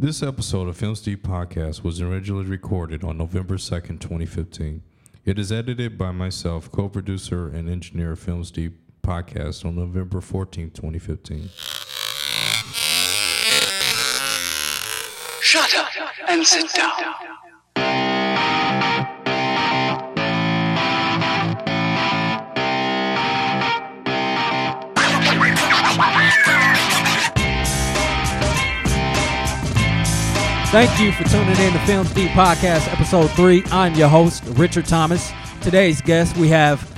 This episode of Films D Podcast was originally recorded on November 2nd, 2015. It is edited by myself, co producer and engineer of Films D Podcast on November 14th, 2015. Shut up and sit down. Thank you for tuning in to Films D Podcast, Episode 3. I'm your host, Richard Thomas. Today's guest, we have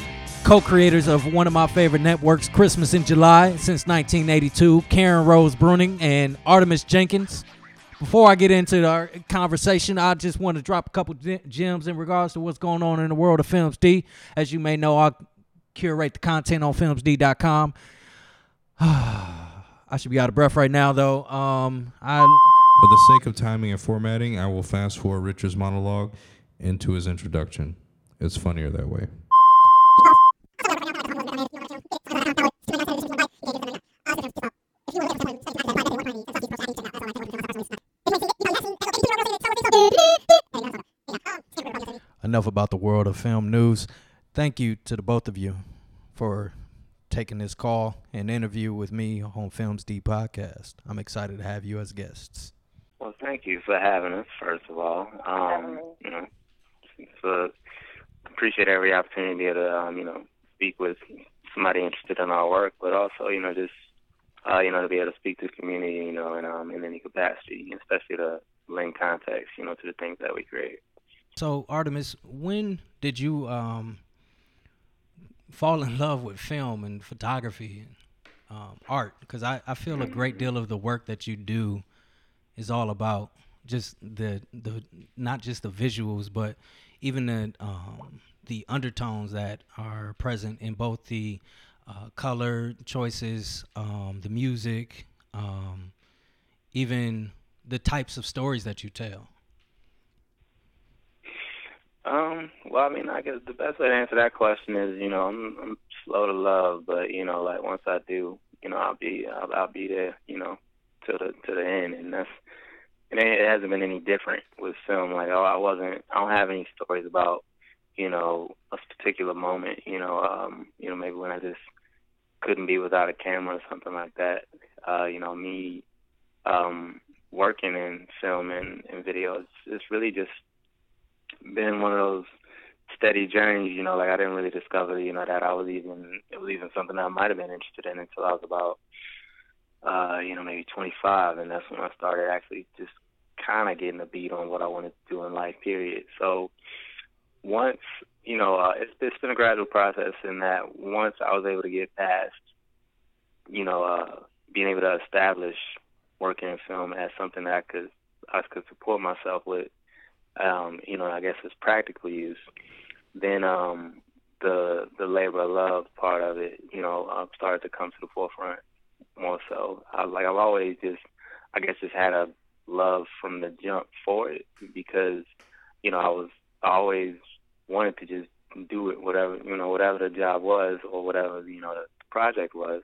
co creators of one of my favorite networks, Christmas in July, since 1982, Karen Rose Bruning and Artemis Jenkins. Before I get into our conversation, I just want to drop a couple gems in regards to what's going on in the world of Films D. As you may know, I curate the content on filmsd.com. I should be out of breath right now, though. Um, I For the sake of timing and formatting, I will fast forward Richard's monologue into his introduction. It's funnier that way. enough about the world of film news. Thank you to the both of you for taking this call and interview with me on Films D podcast. I'm excited to have you as guests. Well, thank you for having us. First of all, um, you know, so appreciate every opportunity to um, you know speak with somebody interested in our work, but also you know just uh, you know to be able to speak to the community, you know, in um, in any capacity, especially to lend context, you know, to the things that we create. So, Artemis, when did you um, fall in love with film and photography and um, art? Because I, I feel a great deal of the work that you do is all about just the the not just the visuals, but even the um, the undertones that are present in both the uh, color choices, um, the music, um, even the types of stories that you tell. Um, well, I mean, I guess the best way to answer that question is, you know, I'm, I'm slow to love, but you know, like once I do, you know, I'll be, I'll, I'll be there, you know, to the to the end, and that's, and it hasn't been any different with film. Like, oh, I wasn't, I don't have any stories about, you know, a particular moment, you know, um, you know, maybe when I just couldn't be without a camera or something like that. Uh, you know, me, um, working in film and, and video, it's, it's really just been one of those steady journeys, you know, like I didn't really discover, you know, that I was even it was even something I might have been interested in until I was about uh, you know, maybe twenty five and that's when I started actually just kinda getting a beat on what I wanted to do in life, period. So once you know, uh, it's it's been a gradual process in that once I was able to get past, you know, uh being able to establish working in film as something that I could I could support myself with um, you know, I guess it's practical use, then um, the the labor of love part of it, you know, um, started to come to the forefront more so. I, like I've always just, I guess, just had a love from the jump for it because, you know, I was I always wanted to just do it, whatever you know, whatever the job was or whatever you know the project was.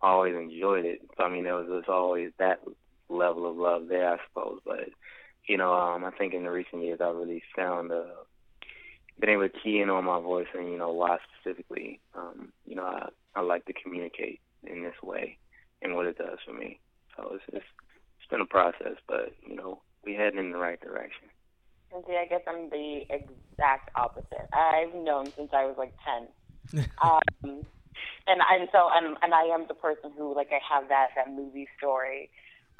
I always enjoyed it. So I mean, there was always that level of love there, I suppose, but you know, um, I think in the recent years I've really found uh, been able to key in on my voice and you know why specifically. Um, you know, I, I like to communicate in this way and what it does for me. So it's just been a process, but you know we heading in the right direction. See, I guess I'm the exact opposite. I've known since I was like ten. um, and and so and and I am the person who like I have that that movie story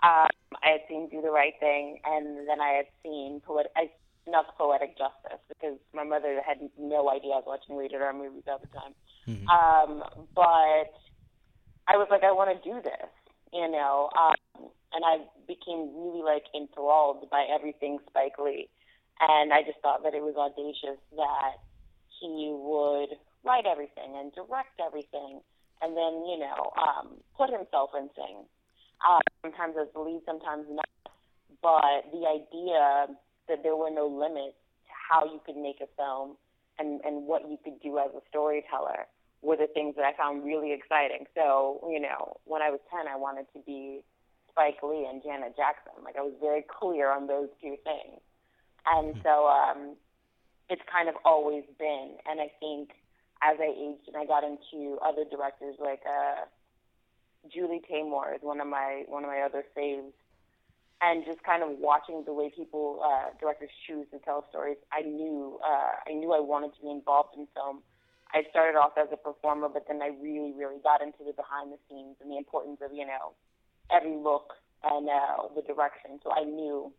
um, I had seen Do the Right Thing, and then I had seen poetic, I snuck Poetic Justice because my mother had no idea I was watching rated R movies at the time. Mhm. Um, but I was like, I want to do this, you know, um, and I became really like enthralled by everything Spike Lee, and I just thought that it was audacious that he would write everything and direct everything, and then you know um, put himself in things um, sometimes as the lead, sometimes not. But the idea that there were no limits to how you could make a film and, and what you could do as a storyteller were the things that I found really exciting. So, you know, when I was 10, I wanted to be Spike Lee and Janet Jackson. Like I was very clear on those two things. And so um it's kind of always been and I think as I aged and I got into other directors like uh Julie Taymor is one of my one of my other faves and just kind of watching the way people uh directors choose to tell stories, I knew uh I knew I wanted to be involved in film. I started off as a performer, but then I really, really got into the behind the scenes and the importance of, you know, every look and uh, the direction. So I knew,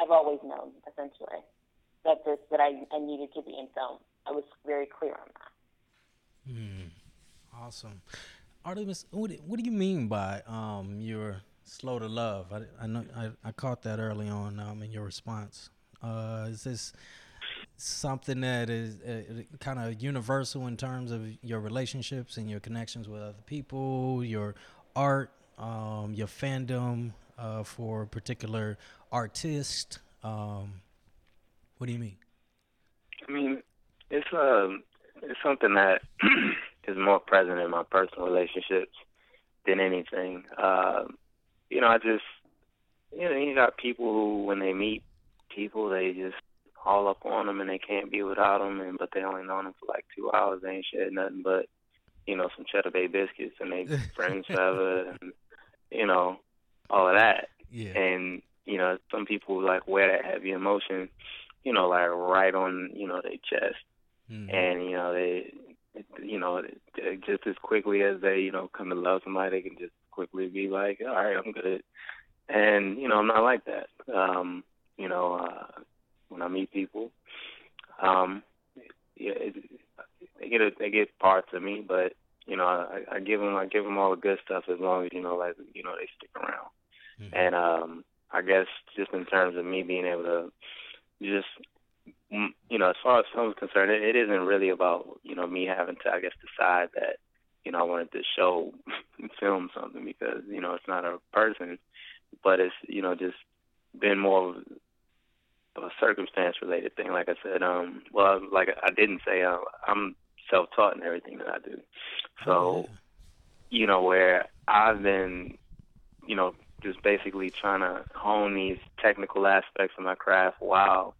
I've always known, essentially, that this that I, I needed to be in film. I was very clear on that. Hmm. Awesome. Artemis, what, what do you mean by um, slow to love? I, I know I, I caught that early on um, in your response. Uh, is this something that is uh, kind of universal in terms of your relationships and your connections with other people, your art, um, your fandom uh, for a particular artist? Um, what do you mean? I mean, it's um, it's something that is more present in my personal relationships than anything. Um, you know, I just, you know, you got people who, when they meet people, they just all up on them and they can't be without them, and but they only known them for like two hours. They ain't shared nothing but, you know, some cheddar bay biscuits, and they friends forever, and you know, all of that. Yeah. And you know, some people like wear that heavy emotion, you know, like right on, you know, their chest Mhm. and you know they you know just as quickly as they you know come to love somebody they can just quickly be like all right i'm good and you know i'm not like that um you know uh when i meet people um yeah it, they get a, they get parts of me but you know i i give them i give them all the good stuff as long as you know like you know they stick around Mhm. and um I guess just in terms of me being able to just you know, as far as film's concerned, it, it isn't really about you know me having to I guess decide that you know I wanted to show film something because you know it's not a person, but it's you know just been more of a circumstance related thing. Like I said, um, well, like I didn't say, uh, I'm self taught in everything that I do, so Oh, yeah. you know, where I've been, you know, just basically trying to hone these technical aspects of my craft while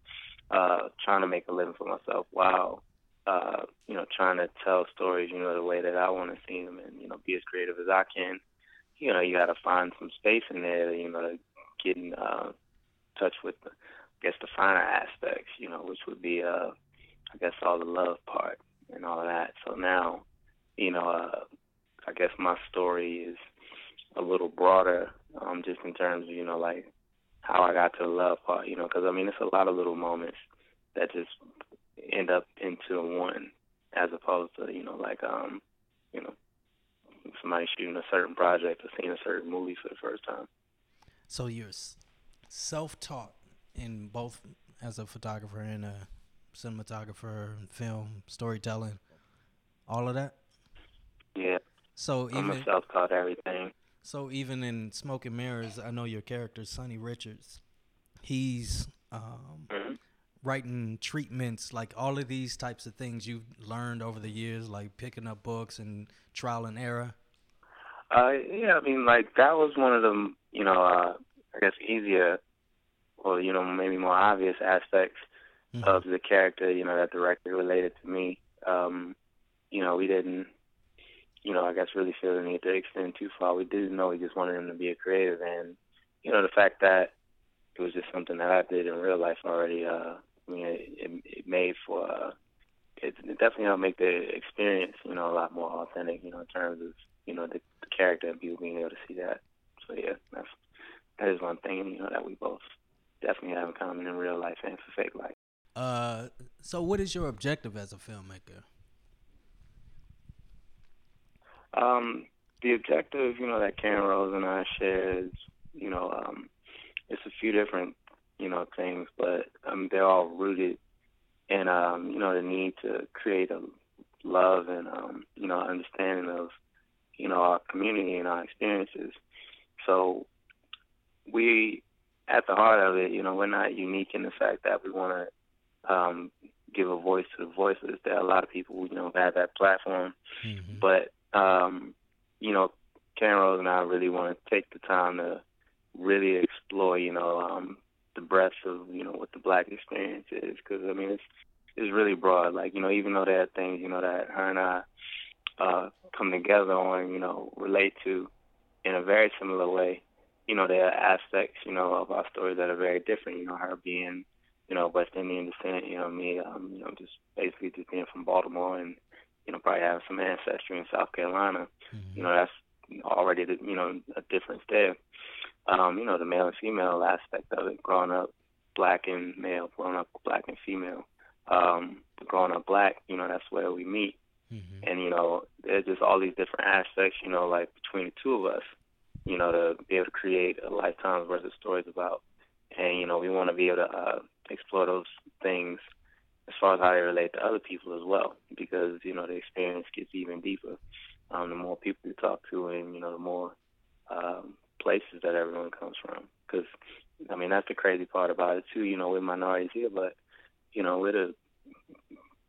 uh, trying to make a living for myself while, uh, you know, trying to tell stories, you know, the way that I want to see them and, you know, be as creative as I can. You know, you got to find some space in there, you know, to get in uh, touch with, the, guess, the finer aspects, you know, which would be, uh, I guess, all the love part and all of that. So now, you know, uh, I guess my story is a little broader, um, just in terms of you know like how I got to the love part, you know, because I mean it's a lot of little moments that just end up into one, as opposed to you know like um, you know, somebody shooting a certain project or seeing a certain movie for the first time. So you're self-taught in both as a photographer and a cinematographer, film, storytelling, all of that. Yeah, So I'm even a self-taught everything. so even in Smoke and Mirrors, I know your character Sonny Richards. He's um, Mhm. writing treatments, like all of these types of things you've learned over the years, like picking up books and trial and error. Uh, yeah, I mean, like that was one of the, you know, uh, I guess easier, or you know, maybe more obvious aspects Mhm. of the character, you know, that directly related to me. Um, you know, we didn't, you know, I guess really feel the need to extend too far. We didn't know we just wanted him to be a creative, and you know, the fact that it was just something that I did in real life already. Uh, I mean, it, it, it made for. Uh, it, it definitely helped make the experience, you know, a lot more authentic, you know, in terms of, you know, the, the character and people being able to see that. So yeah, that's that is one thing, you know, that we both definitely have in common in real life and for fake life. Uh, so what is your objective as a filmmaker? Um, the objective, you know, that Karen Rose and I share is, you know, um, it's a few different, you know, things, but um, they're all rooted in, um, you know, the need to create a love and, um, you know, understanding of, you know, our community and our experiences. So we, at the heart of it, you know, we're not unique in the fact that we want to um, give a voice to the voiceless. There are a lot of people, you know, have that platform Mhm. but um, you know, Karen Rose and I really want to take the time to really explore, you know, um, the breadth of you know what the black experience is. Because I mean, it's it's really broad. Like you know, even though there are things you know that her and I uh, come together on, you know, relate to in a very similar way. You know, there are aspects, you know, of our story that are very different. You know, her being, you know, West Indian descent. You know, me, um, you know, just basically just being from Baltimore and, you know, probably having some ancestry in South Carolina. Mm-hmm. You know, that's already, the, you know, a difference there. Um, you know, the male and female aspect of it, growing up black and male, growing up black and female. Um, growing up black, you know, that's where we meet. Mm-hmm. And, you know, there's just all these different aspects, you know, like between the two of us, you know, to be able to create a lifetime's worth of stories about. And, you know, we want to be able to uh, explore those things as far as how they relate to other people as well, because, you know, the experience gets even deeper. Um, the more people you talk to and, you know, the more um, places that everyone comes from. Because, I mean, that's the crazy part about it, too. You know, we're minorities here, but, you know, we're the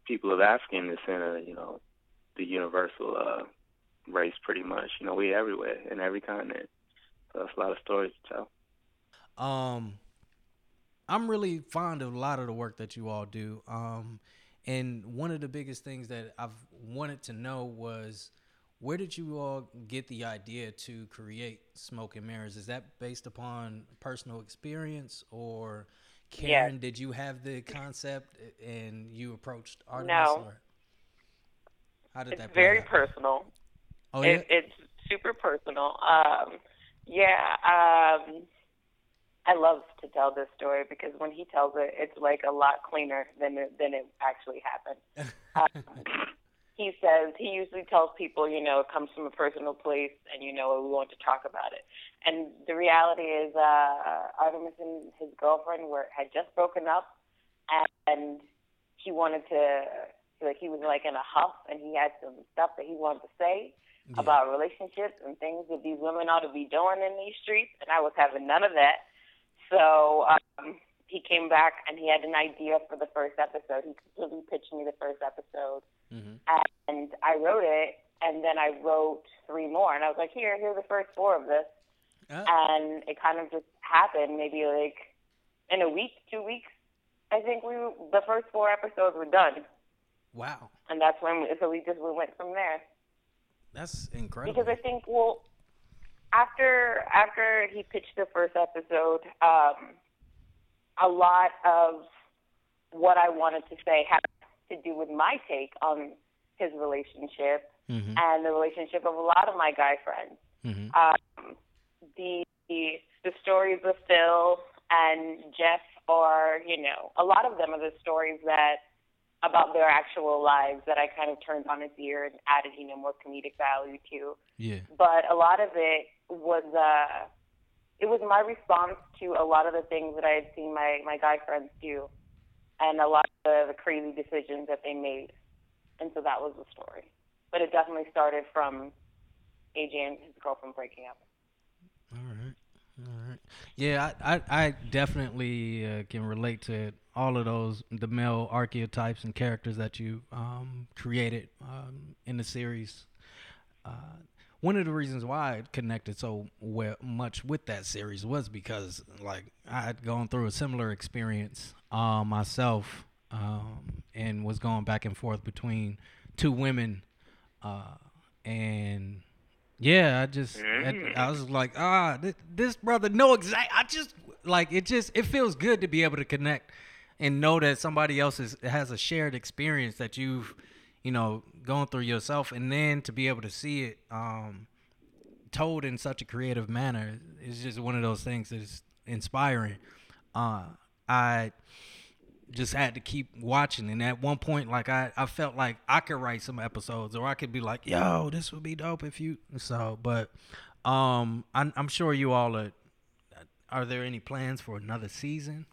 people of African descent, uh, you know, the universal uh, race pretty much. You know, we everywhere in every continent. So that's a lot of stories to tell. Um, I'm really fond of a lot of the work that you all do. Um, and one of the biggest things that I've wanted to know was where did you all get the idea to create Smoke and Mirrors? Is that based upon personal experience or Karen, did you have the concept and you approached Artemis? No. Or how did It's that play very out? personal. Oh, yeah? It, it's super personal. Um, yeah, um, I love to tell this story because when he tells it, it's like a lot cleaner than it, than it actually happened. um, he says he usually tells people, you know, it comes from a personal place, and you know we want to talk about it. And the reality is, uh, Artemis and his girlfriend were had just broken up, and he wanted to, like, he was like in a huff, and he had some stuff that he wanted to say Yeah. about relationships and things that these women ought to be doing in these streets, and I was having none of that. So um, he came back and he had an idea for the first episode. He completely pitched me the first episode, Mhm. and I wrote it, and then I wrote three more, and I was like, here, here are the first four of this, Uh, and it kind of just happened. Maybe like in a week, two weeks, I think we the first four episodes were done, wow. and that's when we, so we just we went from there. That's incredible. because I think well after after he pitched the first episode, um, a lot of what I wanted to say had to do with my take on his relationship Mhm. and the relationship of a lot of my guy friends. Mhm. Um, the the stories of Phil and Jeff are, you know, a lot of them are the stories that about their actual lives that I kind of turned on its ear and added, you know, more comedic value to Yeah. but a lot of it was uh it was my response to a lot of the things that I had seen my my guy friends do and a lot of the, the crazy decisions that they made. And so that was the story. But it definitely started from AJ and his girlfriend breaking up. All right. All right. Yeah, I, I, I definitely uh, can relate to all of those the male archetypes and characters that you um, created um, in the series. Uh, one of the reasons why I connected so well, much with that series was because, like, I had gone through a similar experience uh, myself, um, and was going back and forth between two women, uh, and yeah, I just I, I was like, ah, this, this brother know exact. I just like it. Just it feels good to be able to connect and know that somebody else is, has a shared experience that you've, you know, gone through yourself, and then to be able to see it um, told in such a creative manner is just one of those things that's inspiring. Uh, I just had to keep watching and at one point like I, I felt like I could write some episodes or I could be like yo this would be dope if you so but um I'm, I'm sure you all are are there any plans for another season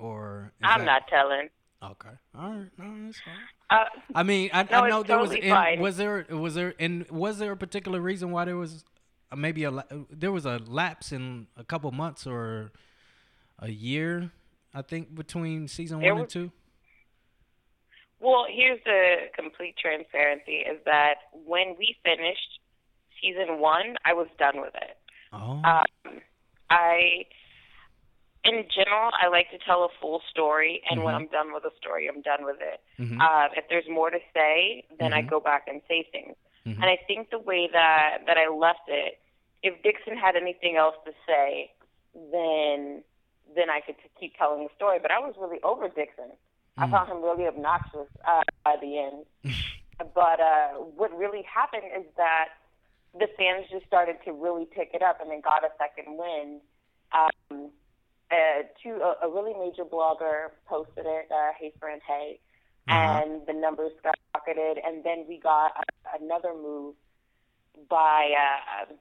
or I'm that- not telling. okay all right no that's fine Uh, I mean I, No, I know there was totally and fine. was there was there and was there a particular reason why there was uh, maybe a there was a lapse in a couple months or a year I think between season There one and two Well, here's the complete transparency is that when we finished season one, I was done with it. Oh. Um, I, in general, I like to tell a full story, and when Mhm. I'm done with a story, I'm done with it. Mhm. Uh, if there's more to say, then I Mhm. go back and say things. Mhm. And I think the way that that I left it, if Dixon had anything else to say, then then I could t- keep telling the story. But I was really over Dixon. I Mm. found him really obnoxious uh, by the end. but uh, what really happened is that the fans just started to really pick it up, and they got a second wind. Um, uh, two, a, a really major blogger posted it, uh, Hey Friend Hey, Uh-huh. and the numbers skyrocketed. And then we got a, another move by uh,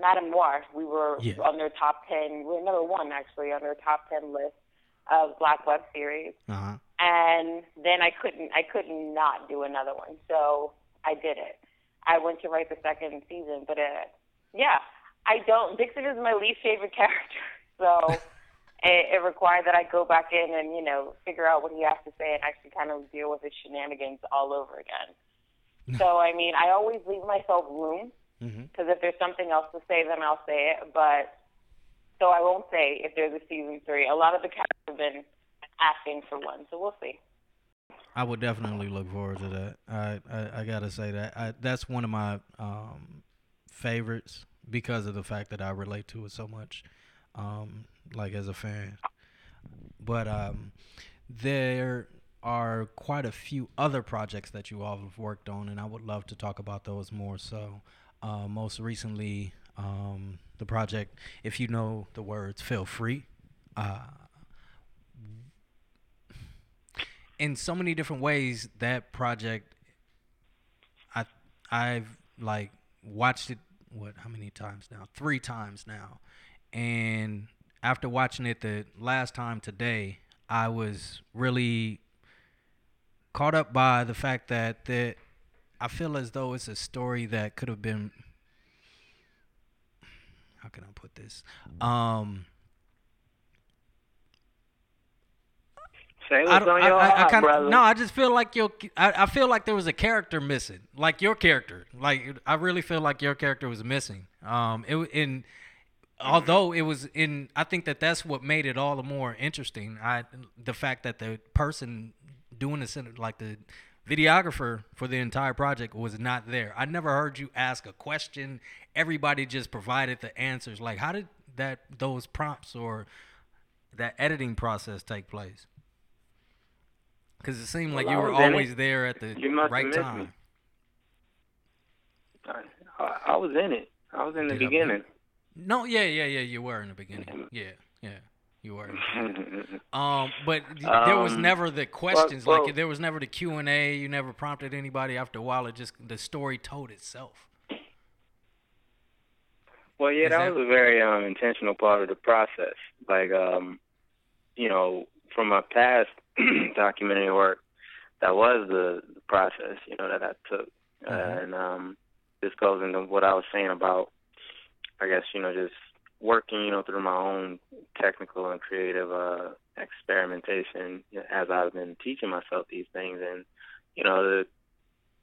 MadameNoire. We were Yeah. on their top ten. We were number one actually on their top ten list of Black web series. Uh-huh. And then I couldn't, I couldn't not do another one. So I did it. I went to write the second season, but uh, yeah, I don't. Dixon is my least favorite character, so it, it required that I go back in and you know figure out what he has to say and actually kind of deal with his shenanigans all over again. so I mean, I always leave myself room because if there's something else to say, then I'll say it. But so I won't say if there's a season three. A lot of the characters have been asking for one, so we'll see. I would definitely look forward to that. I I, I gotta say that I, that's one of my um, favorites because of the fact that I relate to it so much, um, like as a fan. But um, there are quite a few other projects that you all have worked on, and I would love to talk about those more. So, uh, most recently, um, the project, if you know the words, feel free. Uh, in so many different ways that project i i've like watched it what how many times now three times now and after watching it the last time today i was really caught up by the fact that that i feel as though it's a story that could have been how can i put this um Say I what's don't. on I, your I, I kinda, brother. no, I just feel like your. I, I feel like there was a character missing, like your character. Like I really feel like your character was missing. Um, it in although it was in. I think that that's what made it all the more interesting. I the fact that the person doing the center, like the videographer for the entire project, was not there. I never heard you ask a question. Everybody just provided the answers. Like how did that those prompts or that editing process take place? Because it seemed like Well, you were in it. always there at the right time. me. I, I, was in it. I was in the Did beginning. No, yeah, yeah, yeah. You were in the beginning. Yeah, yeah, you were. in the beginning. Um, but there was Um, never the questions. well- like there was never the Q and A. You never prompted anybody. After a while, it just the story told itself. Well, yeah, that, that- was a very um, intentional part of the process. Like, um, you know, from my past documentary work, that was the, the process, you know, that I took. Mhm. And um, this goes into what I was saying about, I guess, you know, just working, you know, through my own technical and creative uh, experimentation as I've been teaching myself these things. And, you know, the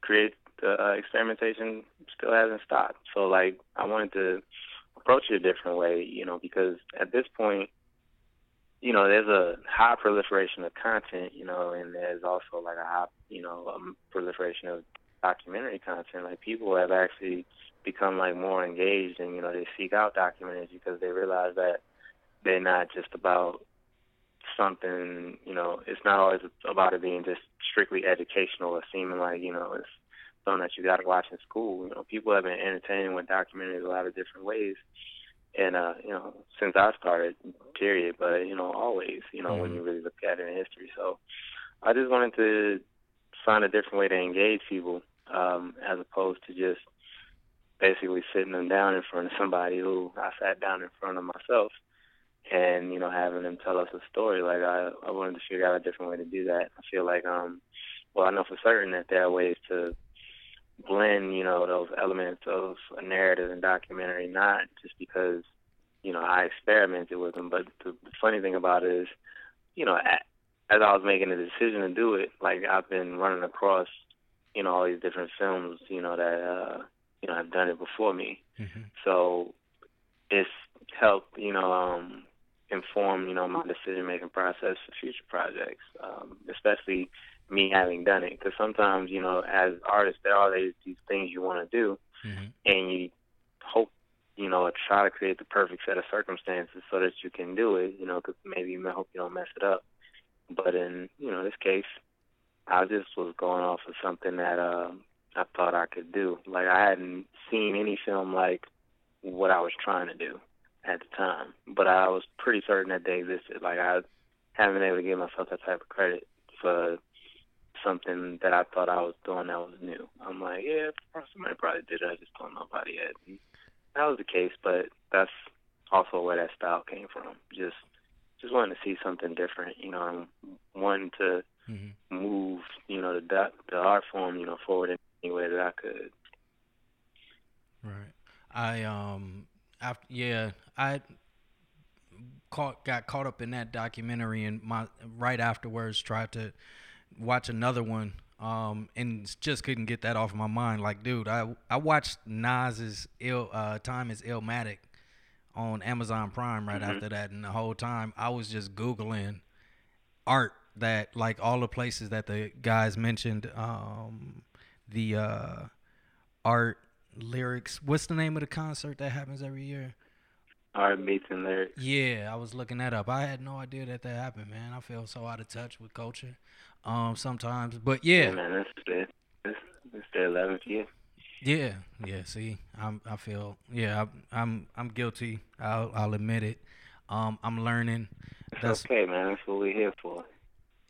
create the uh, experimentation still hasn't stopped. So, like, I wanted to approach it a different way, you know, because at this point, you know, there's a high proliferation of content, you know, and there's also like a high, you know, um, proliferation of documentary content. Like people have actually become like more engaged, and you know, they seek out documentaries because they realize that they're not just about something, you know, it's not always about it being just strictly educational or seeming like, you know, it's something that you got to watch in school. You know, people have been entertaining with documentaries a lot of different ways and uh, you know, since I started, period, but you know, always, you know, when Mhm. you really look at it in history. So I just wanted to find a different way to engage people, um, as opposed to just basically sitting them down in front of somebody who I sat down in front of myself and, you know, having them tell us a story. Like I, I wanted to figure out a different way to do that. I feel like um well I know for certain that there are ways to blend, you know, those elements of a narrative and documentary, not just because, you know, I experimented with them, but the, the funny thing about it is, you know, as I was making the decision to do it, like I've been running across, you know, all these different films, you know, that, uh, you know, have done it before me. Mhm. So it's helped you know um, inform you know my decision making process for future projects, um, especially me having done it. Because sometimes you know as artists there are these, these things you want to do, Mm-hmm. and you hope you know try to create the perfect set of circumstances so that you can do it. You know, because maybe you hope you don't mess it up. But in you know this case, I just was going off of something that uh, I thought I could do. Like I hadn't seen any film like what I was trying to do at the time, but I was pretty certain that they existed. Like I haven't been able to give myself that type of credit for something that I thought I was doing that was new. I'm like, yeah, somebody probably did it. I just don't know about it yet. And that was the case, but that's also where that style came from. Just just wanting to see something different, you know, wanting to Mm-hmm. move, you know, the the, the art form, you know, forward in any way that I could. Right. I um after yeah, I caught got caught up in that documentary and my right afterwards tried to watch another one um and just couldn't get that off my mind like dude I I watched Nas's ill uh time is illmatic on Amazon Prime right after that and the whole time I was just googling art that like all the places that the guys mentioned um the uh art lyrics what's the name of the concert that happens every year Art beats and lyrics. yeah i was looking that up i had no idea that that happened man i feel so out of touch with culture um sometimes but Yeah, yeah man, that's it. It's, it's their eleventh year. yeah yeah see i'm i feel yeah i'm i'm, I'm guilty i'll i'll admit it um i'm learning that's okay, man. That's what we're here for.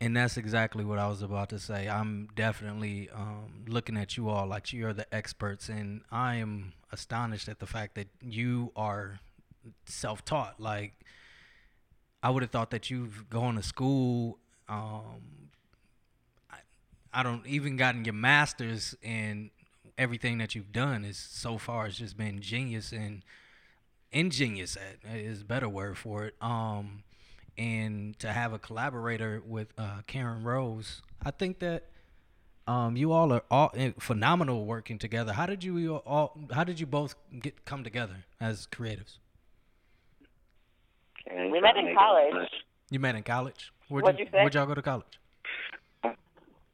And that's exactly what I was about to say. I'm definitely um, looking at you all like you're the experts, and I am astonished at the fact that you are self-taught. Like I would have thought that you've gone to school. Um, I, I don't even gotten your masters, and everything that you've done is so far has just been genius and ingenious. At is a better word for it. Um, and to have a collaborator with uh, Karen Rose, I think that um, you all are all eh, phenomenal working together. How did you all? How did you both get come together as creatives? And We met in college. You met in college. Where'd What'd you say? Where'd y'all go to college?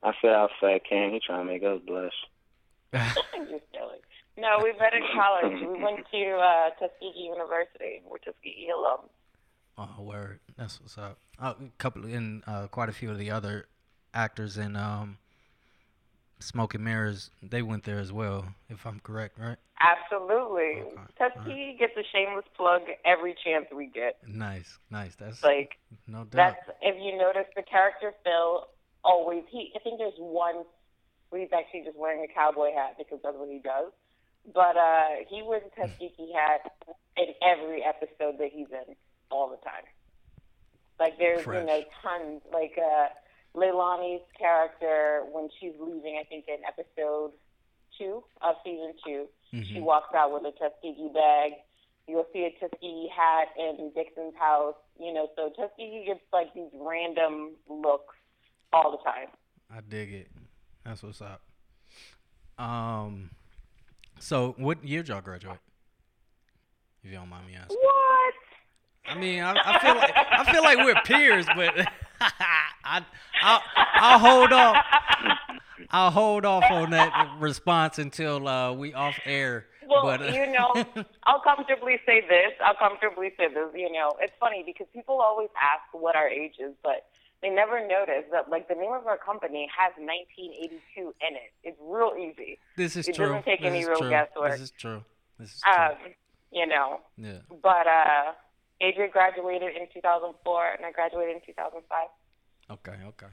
I said outside Cam, he trying to make us blush. I'm silly. No, we met in college. We went to uh, Tuskegee University. We're Tuskegee alums. Oh, word. That's what's up. Uh, a couple and uh, quite a few of the other actors in um, Smoke and Mirrors, they went there as well, if I'm correct, right? Absolutely. Okay. Tuskegee gets a shameless plug every chance we get. Nice, nice. That's Like no doubt. that's if you notice the character Phil always he I think there's one where he's actually just wearing a cowboy hat because that's what he does. But uh he wears a Tuskegee hat in every episode that he's in all the time. Like there's Fresh. you know tons like uh Leilani's character when she's leaving I think in episode two of season 2 she Mhm. walks out with a Tuskegee bag. You'll see a Tuskegee hat in Dixon's house. You know, so Tuskegee gets like these random looks all the time. I dig it. That's what's up. Um, so what year did y'all graduate? If you don't mind me asking. What? I mean, I, I feel like I feel like we're peers, but I I'll, I'll hold off. I'll hold off on that response until uh, we off air. Well, but, uh, you know, I'll comfortably say this. I'll comfortably say this. You know, it's funny because people always ask what our age is, but they never notice that like the name of our company has 1982 in it. It's real easy. this is it true. doesn't take this any real true. guesswork. This is true. This is true. Um, you know, yeah. but uh, Adrian graduated in 2004, and I graduated in 2005. Okay. Okay.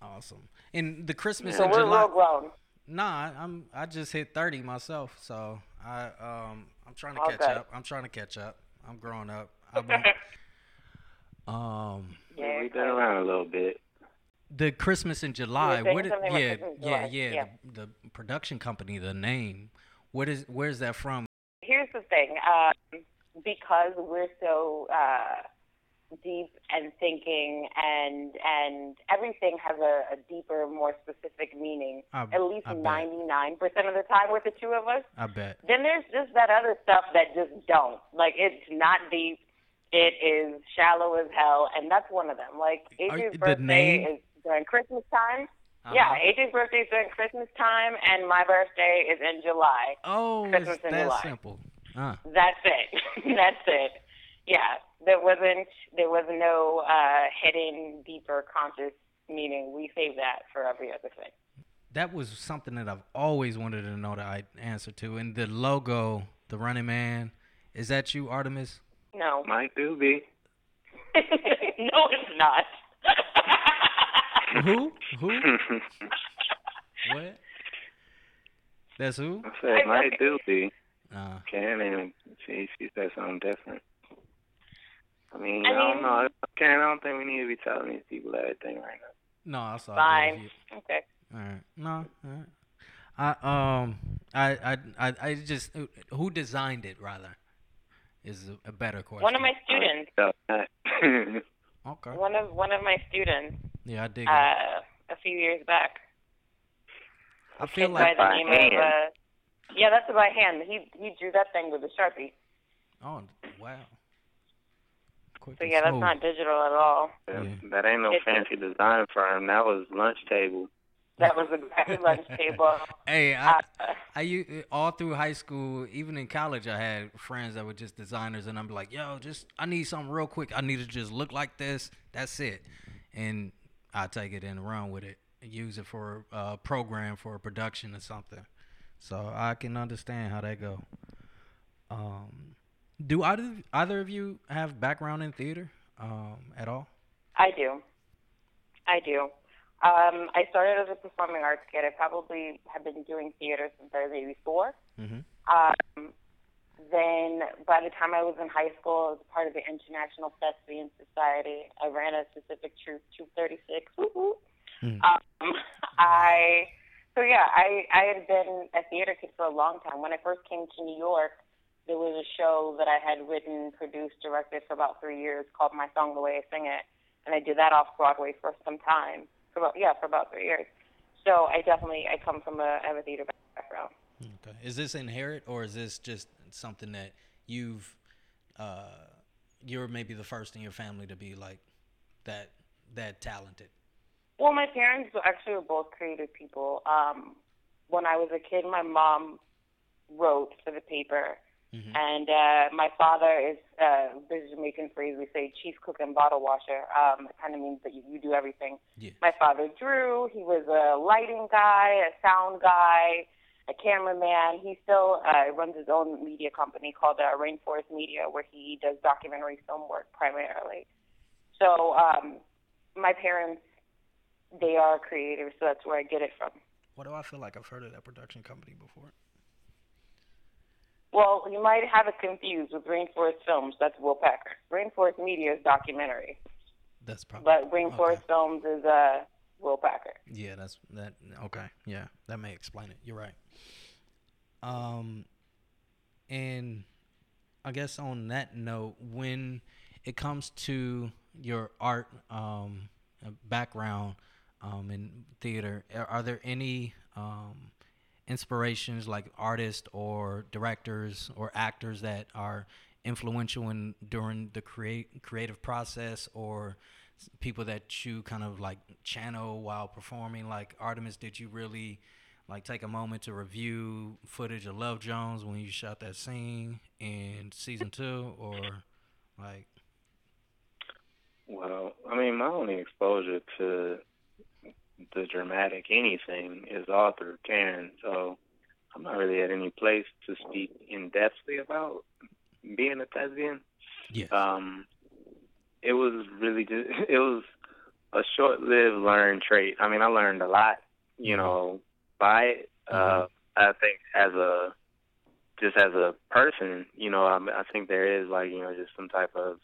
Awesome. And the Christmas So in we're July. real grown. Nah, I'm I just hit 30 myself, so I um I'm trying to All catch good. up. I'm trying to catch up. I'm growing up. I've been, um Yeah, We've been around a little bit. the Christmas in July. saying What? Did, something yeah, Christmas yeah, July. yeah, Yeah. The, the production company, the name. What is? Where's that from? here's the thing um, because we're so uh, deep and thinking and and everything has a, a deeper, more specific meaning. I- at least ninety nine percent of the time with the two of us. I bet. Then there's just that other stuff that just don't. Like it's not deep. It is shallow as hell, and that's one of them. Like Are- AJ's the birthday name? is during Christmas time. Uh-huh. Yeah, AJ's birthday is during Christmas time, and my birthday is in July. Oh, Christmas it's in that July. simple. Uh, That's it. That's it. Yeah, there wasn't there was no uh, hidden, deeper, conscious meaning. We save that for every other thing. that was something that I've always wanted to know the I- answer to. And the logo, the Running Man, is that you, Artemis? No, Might do be. no, it's not. Who? Who? what? That's who? I said might do be. Uh, Can and she she said something different. I mean, I I, don't mean- know. Can I don't think we need to be telling these people everything right now. no, I saw Fine. Okay. All right. No. All right. I um I I I, I just who designed it rather is a, a better question. One of my students. So, uh, Okay. One of one of my students. Yeah, I dig it. Uh, a few years back. I feel like by the name hand. of. Uh, yeah, that's by hand. He he drew that thing with a sharpie. oh wow. Quick So yeah, that's not digital at all. Yeah. That ain't no It's- fancy design firm. That was lunch table. That was a lunch table. Hey, I, Uh, I u- all through high school, even in college, I had friends that were just designers, and I'm like, yo, just I need something real quick. I need to just look like this. That's it, and I take it and run with it, and use it for a program for a production or something. So I can understand how that go. Um, do either either of you have background in theater um, at all? I do. I do. Um, I started as a performing arts kid. I probably have been doing theater since I was maybe four. Mm-hmm. Um, then by the time I was in high school, I was part of the International Thespian Society. I ran a specific troupe, Troupe 36. Woo-hoo. Mhm. Um, I so yeah, I I had been a theater kid for a long time. When I first came to New York, there was a show that I had written, produced, directed for about three years called My Song the Way I Sing It, and I did that off Broadway for some time. For about yeah, for about three years. So I definitely I come from a I have a theater background. Okay. Is this inherent or is this just something that you've uh you're maybe the first in your family to be like that that talented? Well, my parents actually were both creative people. Um, when I was a kid, my mom wrote for the paper, Mhm. and uh, my father is uh, a Jamaican phrase we say chief cook and bottle washer. Um, it kind of means that you, you do everything. Yeah. My father drew. He was a lighting guy, a sound guy, a cameraman. He still uh, runs his own media company called uh, Rainforest Media, where he does documentary film work primarily. So um, my parents, they are creative, so that's where I get it from. What do I feel like I've heard of that production company before? Well, you might have it confused with Rainforest Films. That's Will Packer. Rainforest Media is documentary, That's probably but Rainforest okay. Films is uh, Will Packer. Yeah, that's that okay. Yeah, that may explain it. You're right. Um and I guess on that note, when it comes to your art um uh, background um in theater, are, there any um inspirations like artists or directors or actors that are influential in during the create creative process or people that you kind of like channel while performing? Like artemis did you really like take a moment to review footage of love jones when you shot that scene in season two or like? Well, I mean, my only exposure to the dramatic anything is through Karen, so I'm not really at any place to speak in depthly about being a thespian. yes Um, it was really just it was a short-lived learned trait. I mean, I learned a lot, you know, by it. Uh, I think as a just as a person, you know, I, I think there is like you know just some type of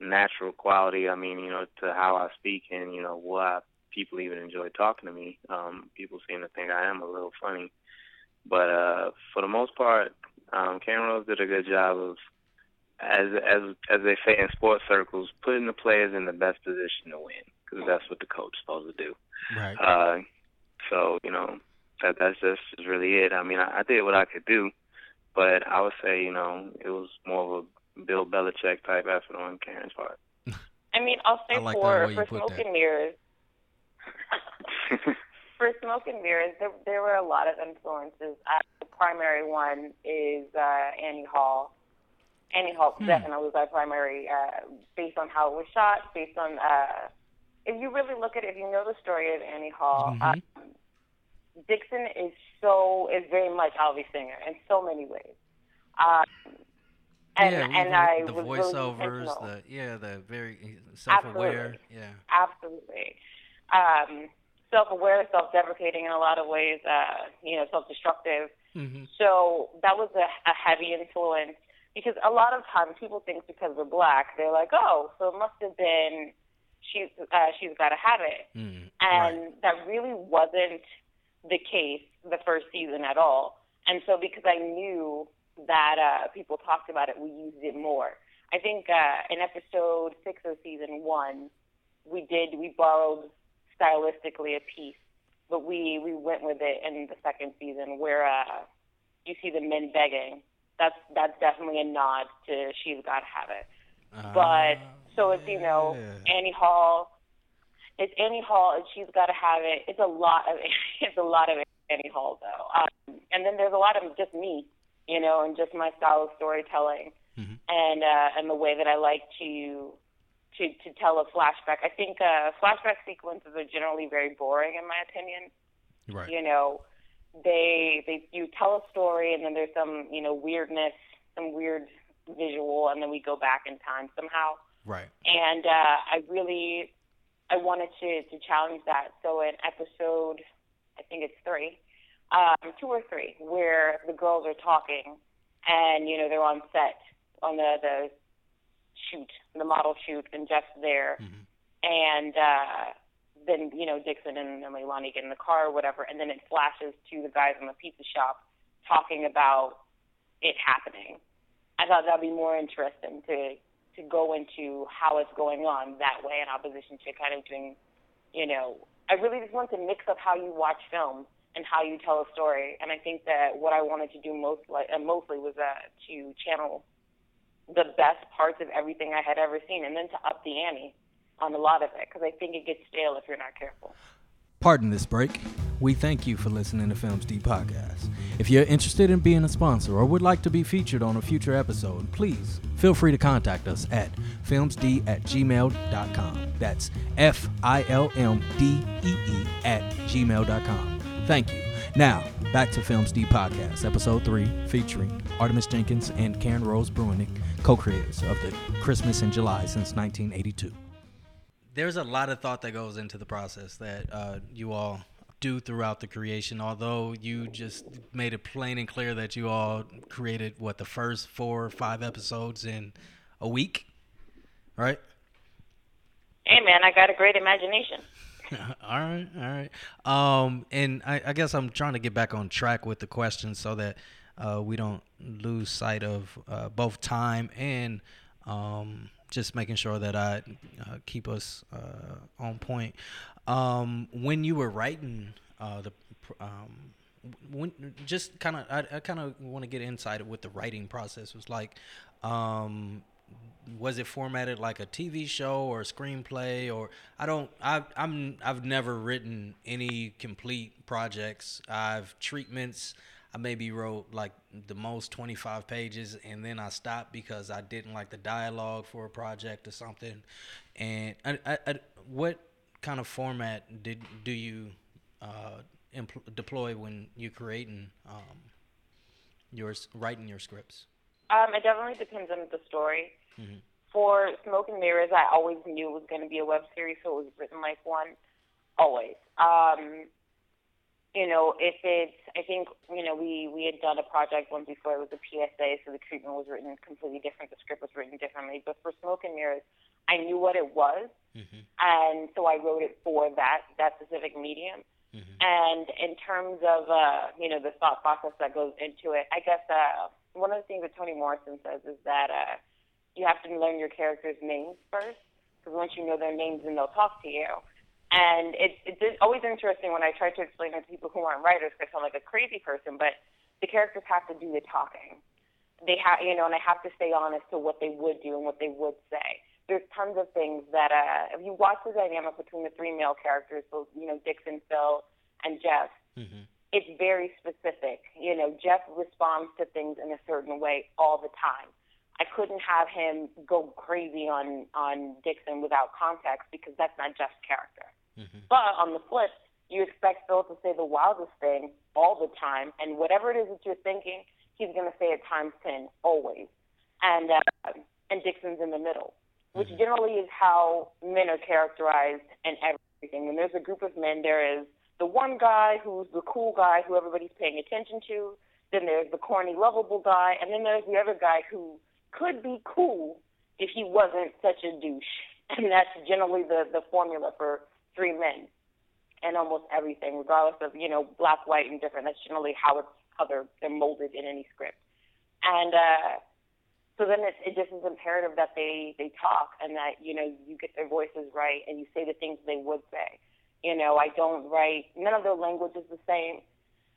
natural quality. I mean, you know, to how I speak and you know why people even enjoy talking to me. Um, people seem to think I am a little funny, but uh, for the most part, um, Karen Rose did a good job of as as as they say in sports circles, putting the players in the best position to win because that's what the coach is supposed to do. Right. Uh, so you know that that's just really it. I mean, I, I did what I could do, but I would say you know it was more of a Bill Belichick type effort on Karen's part. I mean, I'll say like for for smoke that. and mirrors. for smoke and mirrors, there there were a lot of influences. Uh, the primary one is uh, Annie Hall. Annie Hall Hmm. definitely was our primary, uh, based on how it was shot, based on. Uh, if you really look at it, if you know the story of Annie Hall, Mhm. um, Dixon is so is very much Alvy Singer in so many ways. Um, and yeah, and I the was voiceovers, intentional. the yeah, the very self-aware. Absolutely. Yeah. Absolutely. Um, self-aware, self-deprecating in a lot of ways, uh, you know, self-destructive. hmm So that was a, a heavy influence because a lot of times people think because we're black, they're like, oh, so it must have been she's uh, she's got to have it, Mm. and right. that really wasn't the case the first season at all. And so because I knew that uh, people talked about it, we used it more. I think uh, in episode six of season one, we did we borrowed stylistically a piece, but we we went with it in the second season where uh, you see the men begging. That's that's definitely a nod to she's got to have it. But so it's you know. Annie Hall. It's Annie Hall, and she's got to have it. It's a lot of it's a lot of Annie Hall though, um, and then there's a lot of just me, you know, and just my style of storytelling, Mhm. and uh, and the way that I like to to to tell a flashback. I think uh, flashback sequences are generally very boring in my opinion right. you know they they you tell a story and then there's some you know weirdness some weird visual and then we go back in time somehow Right. and uh i really i wanted to to challenge that so in episode i think it's three um two or three where the girls are talking and you know they're on set on the the shoot the model shoot and jeff's there Mhm. and uh then you know Dixon and, and Leilani get in the car or whatever, and then it flashes to the guys in the pizza shop talking about it happening. I thought that'd be more interesting to to go into how it's going on that way in opposition to kind of doing, you know, I really just want to mix up how you watch film and how you tell a story, and I think that what I wanted to do most like uh, mostly was uh, to channel the best parts of everything I had ever seen, and then to up the ante on a lot of it because I think it gets stale if you're not careful. Pardon this break. We thank you for listening to Films D Podcast. If you're interested in being a sponsor or would like to be featured on a future episode, please feel free to contact us at filmsd at gmail.com. That's F I L M D E E at gmail.com. Thank you. Now, back to Films D Podcast, episode three, featuring Artemis Jenkins and Karen Rose Bruinick, co creators of the Christmas in July since 1982 there's a lot of thought that goes into the process that uh, you all do throughout the creation. Although you just made it plain and clear that you all created what the first four or five episodes in a week, right? Hey man, I got a great imagination. all right, all right. Um, and I, I guess I'm trying to get back on track with the questions so that uh, we don't lose sight of uh, both time and um, just making sure that I uh, keep us uh, on point. Um, when you were writing uh, the, um, when just kind of, I, I kind of want to get inside of what the writing process was like. Um, was it formatted like a TV show or a screenplay or I don't I I'm I've never written any complete projects. I've treatments. I maybe wrote like the most 25 pages and then I stopped because I didn't like the dialogue for a project or something. And I, I, I, what kind of format did do you uh, empl- deploy when you're creating um, your writing your scripts? Um, it definitely depends on the story. For Smoke and Mirrors, I always knew it was going to be a web series, so it was written like one. Always. Um, you know, if it's, I think, you know, we we had done a project once before. It was a PSA, so the treatment was written completely different. The script was written differently. But for Smoke and Mirrors, I knew what it was, and so I wrote it for that that specific medium. And in terms of, uh, you know, the thought process that goes into it, I guess uh, one of the things that Toni Morrison says is that uh, you have to learn your characters' names first, because once you know their names, then they'll talk to you. And it's it's always interesting when I try to explain it to people who aren't writers, because I sound like a crazy person, but the characters have to do the talking. They have, you know, and I have to stay honest to what they would do and what they would say. There's tons of things that, uh, if you watch the dynamic between the three male characters, so you know, Dixon, Phil, and Jeff, Mm-hmm. it's very specific. You know, Jeff responds to things in a certain way all the time. I couldn't have him go crazy on on Dixon without context because that's not Jeff's character. Mm-hmm. But on the flip, you expect Phil to say the wildest thing all the time, and whatever it is that you're thinking, he's going to say it times ten always. And uh, and Dixon's in the middle, which generally is how men are characterized in everything. When there's a group of men, there is the one guy who's the cool guy who everybody's paying attention to. Then there's the corny, lovable guy, and then there's the other guy who could be cool if he wasn't such a douche. And that's generally the the formula for three men and almost everything, regardless of you know black, white, and different. That's generally how it's how they're they're molded in any script. And uh, so then it, it just is imperative that they they talk and that you know you get their voices right and you say the things they would say. You know, I don't write. None of their language is the same.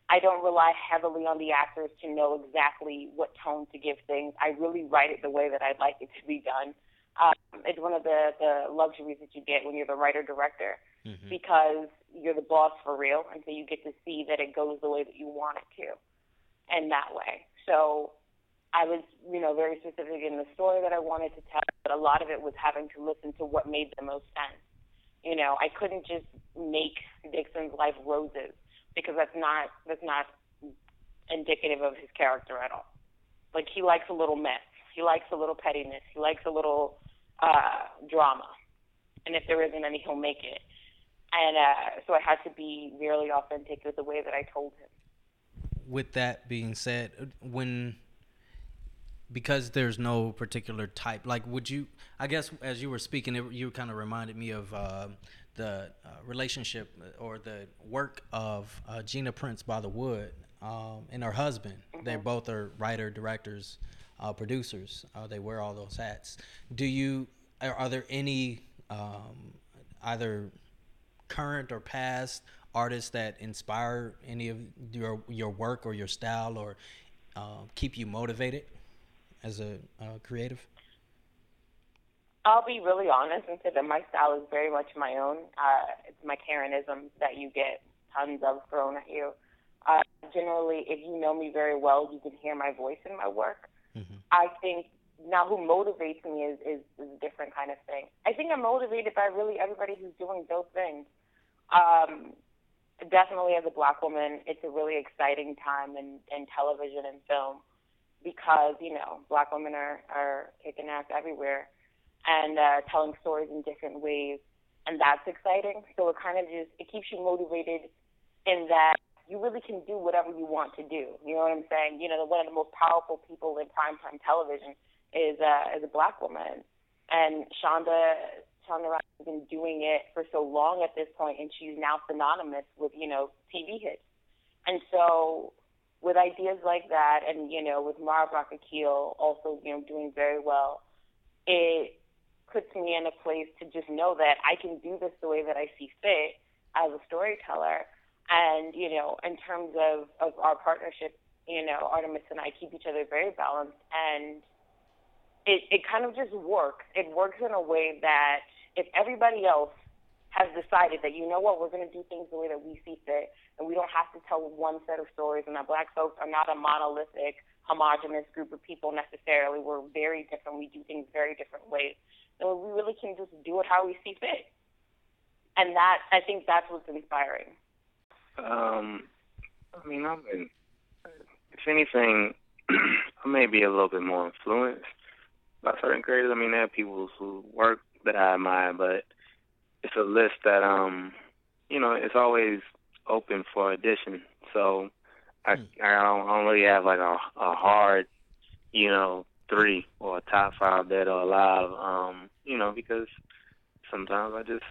I don't rely heavily on the actors to know exactly what tone to give things. I really write it the way that I'd like it to be done. Um, it's one of the the luxuries that you get when you're the writer director Mm-hmm. because you're the boss for real, and so you get to see that it goes the way that you want it to, and that way. So I was, you know, very specific in the story that I wanted to tell, but a lot of it was having to listen to what made the most sense. You know, I couldn't just make Dixon's life roses because that's not that's not indicative of his character at all. Like he likes a little mess, he likes a little pettiness, he likes a little uh, drama, and if there isn't any, he'll make it. And uh, so I had to be really authentic with the way that I told him. with that being said, uh, when because there's no particular type, like would you? I guess as you were speaking, it, you kind of reminded me of uh, the uh, relationship or the work of uh, Gina Prince-Bythewood um, and her husband. They both are writer, directors, uh, producers. Uh, they wear all those hats. Do you? Are, are there any um, either current or past artists that inspire any of your your work or your style or uh, keep you motivated as a uh, creative? I'll be really honest and say that my style is very much my own. Uh, it's my Karenism that you get tons of thrown at you. Uh, generally, if you know me very well, you can hear my voice in my work. I think now who motivates me is, is, is a different kind of thing. I think I'm motivated by really everybody who's doing those things. Um, definitely as a black woman, it's a really exciting time in, in television and film because, you know, black women are, are kicking ass everywhere and uh, telling stories in different ways. And that's exciting. So it kind of just, it keeps you motivated in that you really can do whatever you want to do. You know what I'm saying? You know, one of the most powerful people in primetime television is uh, is a black woman, and Shonda Rhimes has been doing it for so long at this point, and she's now synonymous with you know TV hits. And so, with ideas like that, and you know, with Mara Brock also you know doing very well, it puts me in a place to just know that I can do this the way that I see fit as a storyteller. And, you know, in terms of, of our partnership, you know, Artemis and I keep each other very balanced and it, it kind of just works. It works in a way that if everybody else has decided that, you know what, we're going to do things the way that we see fit and we don't have to tell one set of stories and that black folks are not a monolithic, homogenous group of people necessarily. We're very different. We do things very different ways. And we really can just do it how we see fit. And that, I think that's what's inspiring. Um, I mean, I've been, if anything, I may be a little bit more influenced by certain creators. I mean, there are people who work that I admire, but it's a list that, um, you know, it's always open for addition. So I, I don't, I don't really have like a, a hard, you know, three or a top five dead or alive, um, you know, because sometimes I just,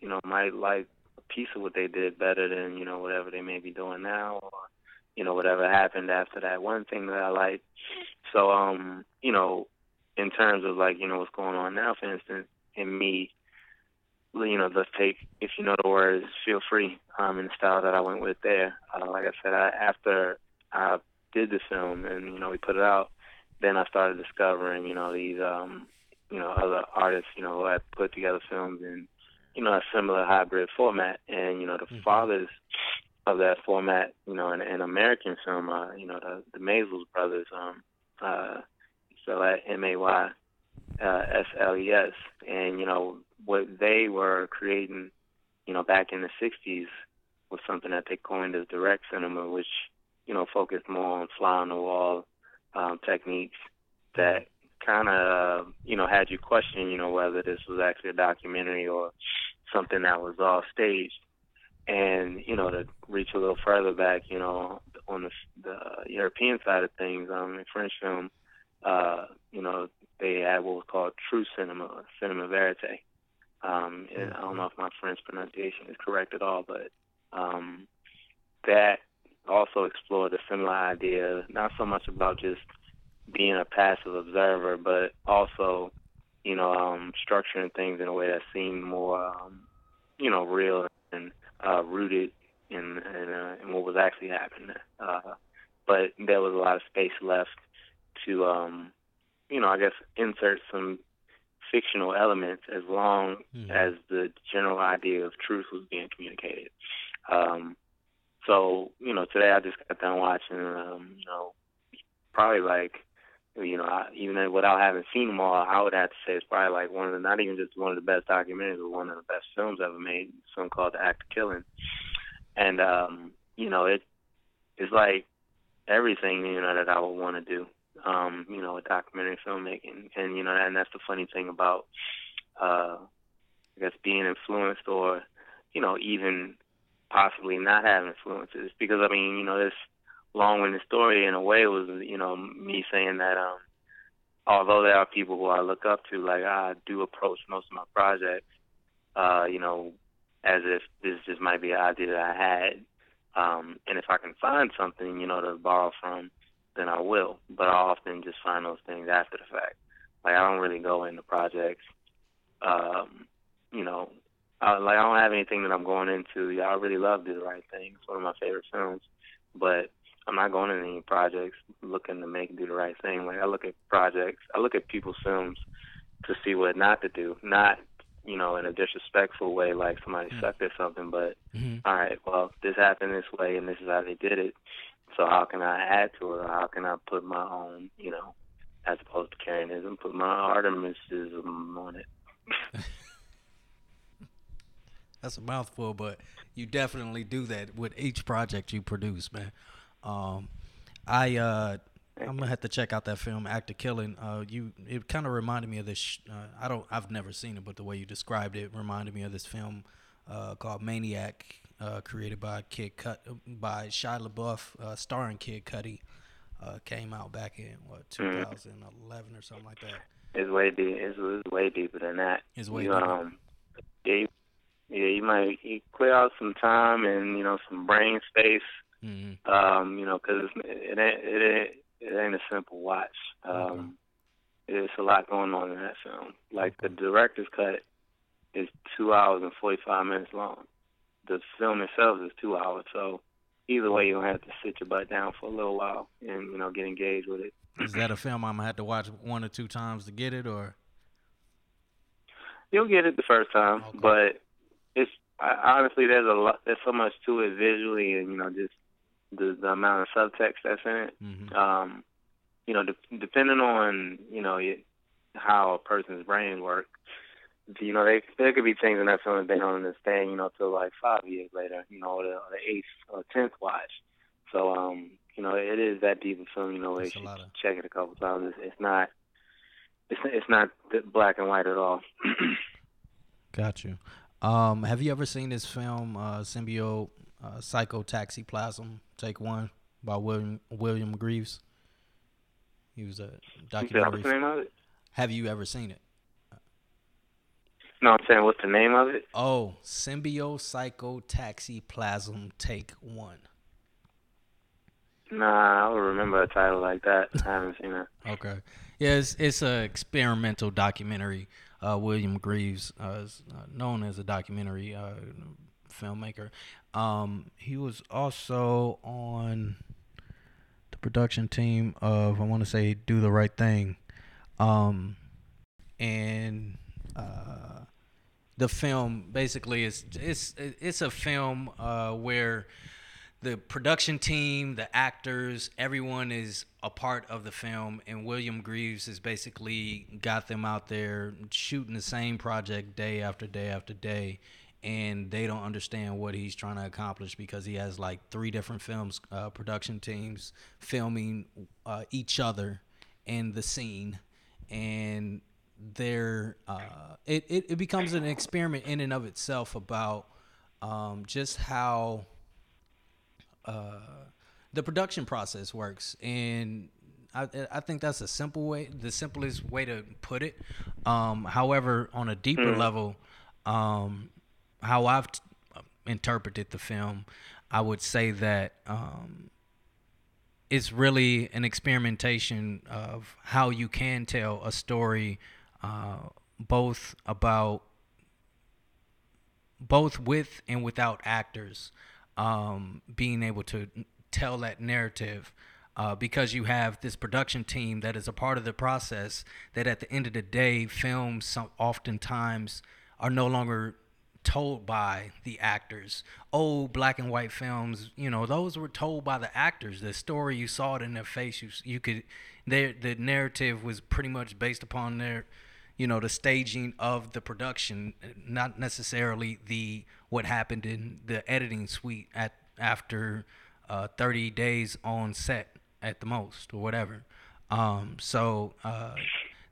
you know, might like a piece of what they did better than, you know, whatever they may be doing now or, you know, whatever happened after that one thing that I like. So, um, you know, in terms of like you know what's going on now, for instance, and me, you know, let's take if you know the words, feel free, um, in the style that I went with there. Uh, like I said, I, after I did the film and you know we put it out, then I started discovering you know these um, you know other artists you know who had put together films in you know a similar hybrid format, and you know the Mhm. fathers of that format, you know, in, in American film, uh, you know, the the Maysles brothers, um, uh, so at M A Y uh, S L E S, and you know what they were creating, you know, back in the '60s was something that they coined as direct cinema, which you know focused more on fly on the wall um, techniques that kind of you know had you question, you know, whether this was actually a documentary or something that was all staged. And you know, to reach a little further back, you know, on the, the European side of things, um, in French film, uh, you know, they had what was called true cinema, cinema verite. Um, and I don't know if my French pronunciation is correct at all, but um, that also explored a similar idea, not so much about just being a passive observer, but also, you know, um, structuring things in a way that seemed more, um, you know, real and uh, rooted in in, uh, in what was actually happening. Uh, but there was a lot of space left to, um, you know, I guess insert some fictional elements as long Mhm. as the general idea of truth was being communicated. Um, so, you know, today I just got done watching, um, you know, probably like, you know, I, even without having seen them all, I would have to say it's probably like one of the, not even just one of the best documentaries, but one of the best films ever made. Film called The Act of Killing, and um, you know, it it's like everything you know that I would want to do. Um, you know, with documentary filmmaking, and you know, and that's the funny thing about, uh, I guess being influenced or, you know, even possibly not having influences, because I mean, you know, this long-winded story in a way was, you know, me saying that, um, although there are people who I look up to, like I do approach most of my projects, uh, you know, as if this just might be an idea that I had, um, and if I can find something, you know, to borrow from, then I will. But I often just find those things after the fact. Like I don't really go into projects, um, you know, I, like I don't have anything that I'm going into. Yeah, I really love Do the Right Thing. It's one of my favorite films, but I'm not going into any projects looking to make Do the Right Thing. Like I look at projects, I look at people's films to see what not to do, not you know in a disrespectful way, like somebody sucked or something, but Mhm. all right, well, this happened this way, and this is how they did it. So how can I add to it? Or how can I put my own, you know, as opposed to Karenism, put my Artemisism on it? That's a mouthful, but you definitely do that with each project you produce, man. Um, I uh, I'm gonna have to check out that film, Act of Killing. Uh, you it kind of reminded me of this. Sh- uh, I don't I've never seen it, but the way you described it reminded me of this film uh, called Maniac, uh, created by Kid Cut by Shia LaBeouf, uh, starring Kid Cudi. Uh, came out back in what 2011 or something like that. It's way deep. It's, it's way deeper than that. It's way you, deeper. Um, yeah, you, yeah, you might you clear out some time and you know some brain space. hmm Um, you know, because it ain't it ain't it ain't a simple watch. Um, There's a lot going on in that film. Like the director's cut is two hours and forty five minutes long. The film itself is two hours, so either way gonna have to sit your butt down for a little while and, you know, get engaged with it. Is that a film I'm gonna have to watch one or two times to get it, or? You'll get it the first time, Okay. but it's I, honestly there's a lot there's so much to it visually and you know just the the amount of subtext that's in it. hmm um, you know, de- depending on you know y- how a person's brain works, you know, they, there could be things in that film that they don't understand, you know, till like five years later, you know, or the, or the eighth or tenth watch. So, um, you know, it is that deep a film, you know, you should of- check it a couple times. It's, it's not, it's it's not black and white at all. Got you. Um, have you ever seen this film, uh, Symbiote uh, Psychotaxiplasm, Take One, by William William Greaves? He was a documentary. what's the name of it? Have you ever seen it? No, I'm saying what's the name of it? Oh, Symbiopsychotaxiplasm, Take One. Nah, I would remember a title like that. I haven't seen it. Okay. Yeah, it's it's a experimental documentary. Uh, William Greaves uh, is uh, known as a documentary uh, filmmaker. Um, he was also on the production team of I want to say Do the Right Thing, um, and uh, the film basically is it's it's a film uh, where the production team, the actors, everyone is a part of the film, and William Greaves has basically got them out there shooting the same project day after day after day, and they don't understand what he's trying to accomplish because he has like three different films, uh, production teams filming uh, each other and the scene, and they're uh, it, it it becomes an experiment in and of itself about um, just how uh, the production process works, and I, I think that's a simple way, the simplest way to put it. Um, however, on a deeper level, um, how I've t- interpreted the film, I would say that um, it's really an experimentation of how you can tell a story, uh, both about both with and without actors um, being able to tell that narrative uh, because you have this production team that is a part of the process that at the end of the day films some, oftentimes are no longer told by the actors. Old black and white films you know those were told by the actors. The story you saw it in their face you, you could their the narrative was pretty much based upon their you know the staging of the production not necessarily the what happened in the editing suite at after uh, 30 days on set at the most or whatever. Um, so uh,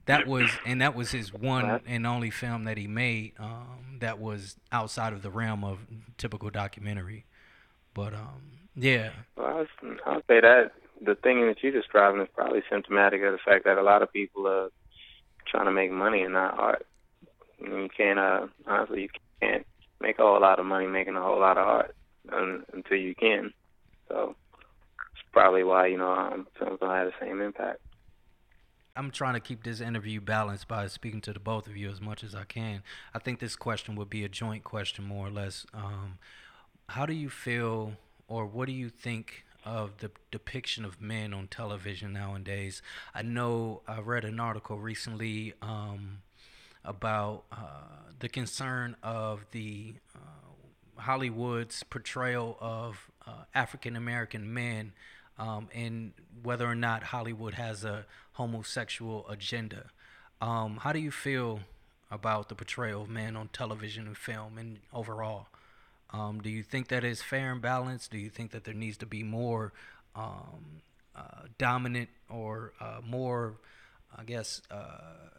that was and that was his one and only film that he made um, that was outside of the realm of typical documentary. But um, yeah. Well, I'll say that the thing that you're describing is probably symptomatic of the fact that a lot of people are trying to make money and not art. You can't, uh, honestly, you can't make a whole lot of money making a whole lot of art un, until you can. So it's probably why you know um, films don't have the same impact. I'm trying to keep this interview balanced by speaking to the both of you as much as I can. I think this question would be a joint question, more or less. Um, how do you feel, or what do you think of the depiction of men on television nowadays? I know I read an article recently um, about uh, the concern of the uh, Hollywood's portrayal of uh, African American men um, and whether or not Hollywood has a homosexual agenda. Um, how do you feel about the portrayal of men on television and film and overall? Um, do you think that is fair and balanced? Do you think that there needs to be more um, uh, dominant or uh, more, I guess, uh,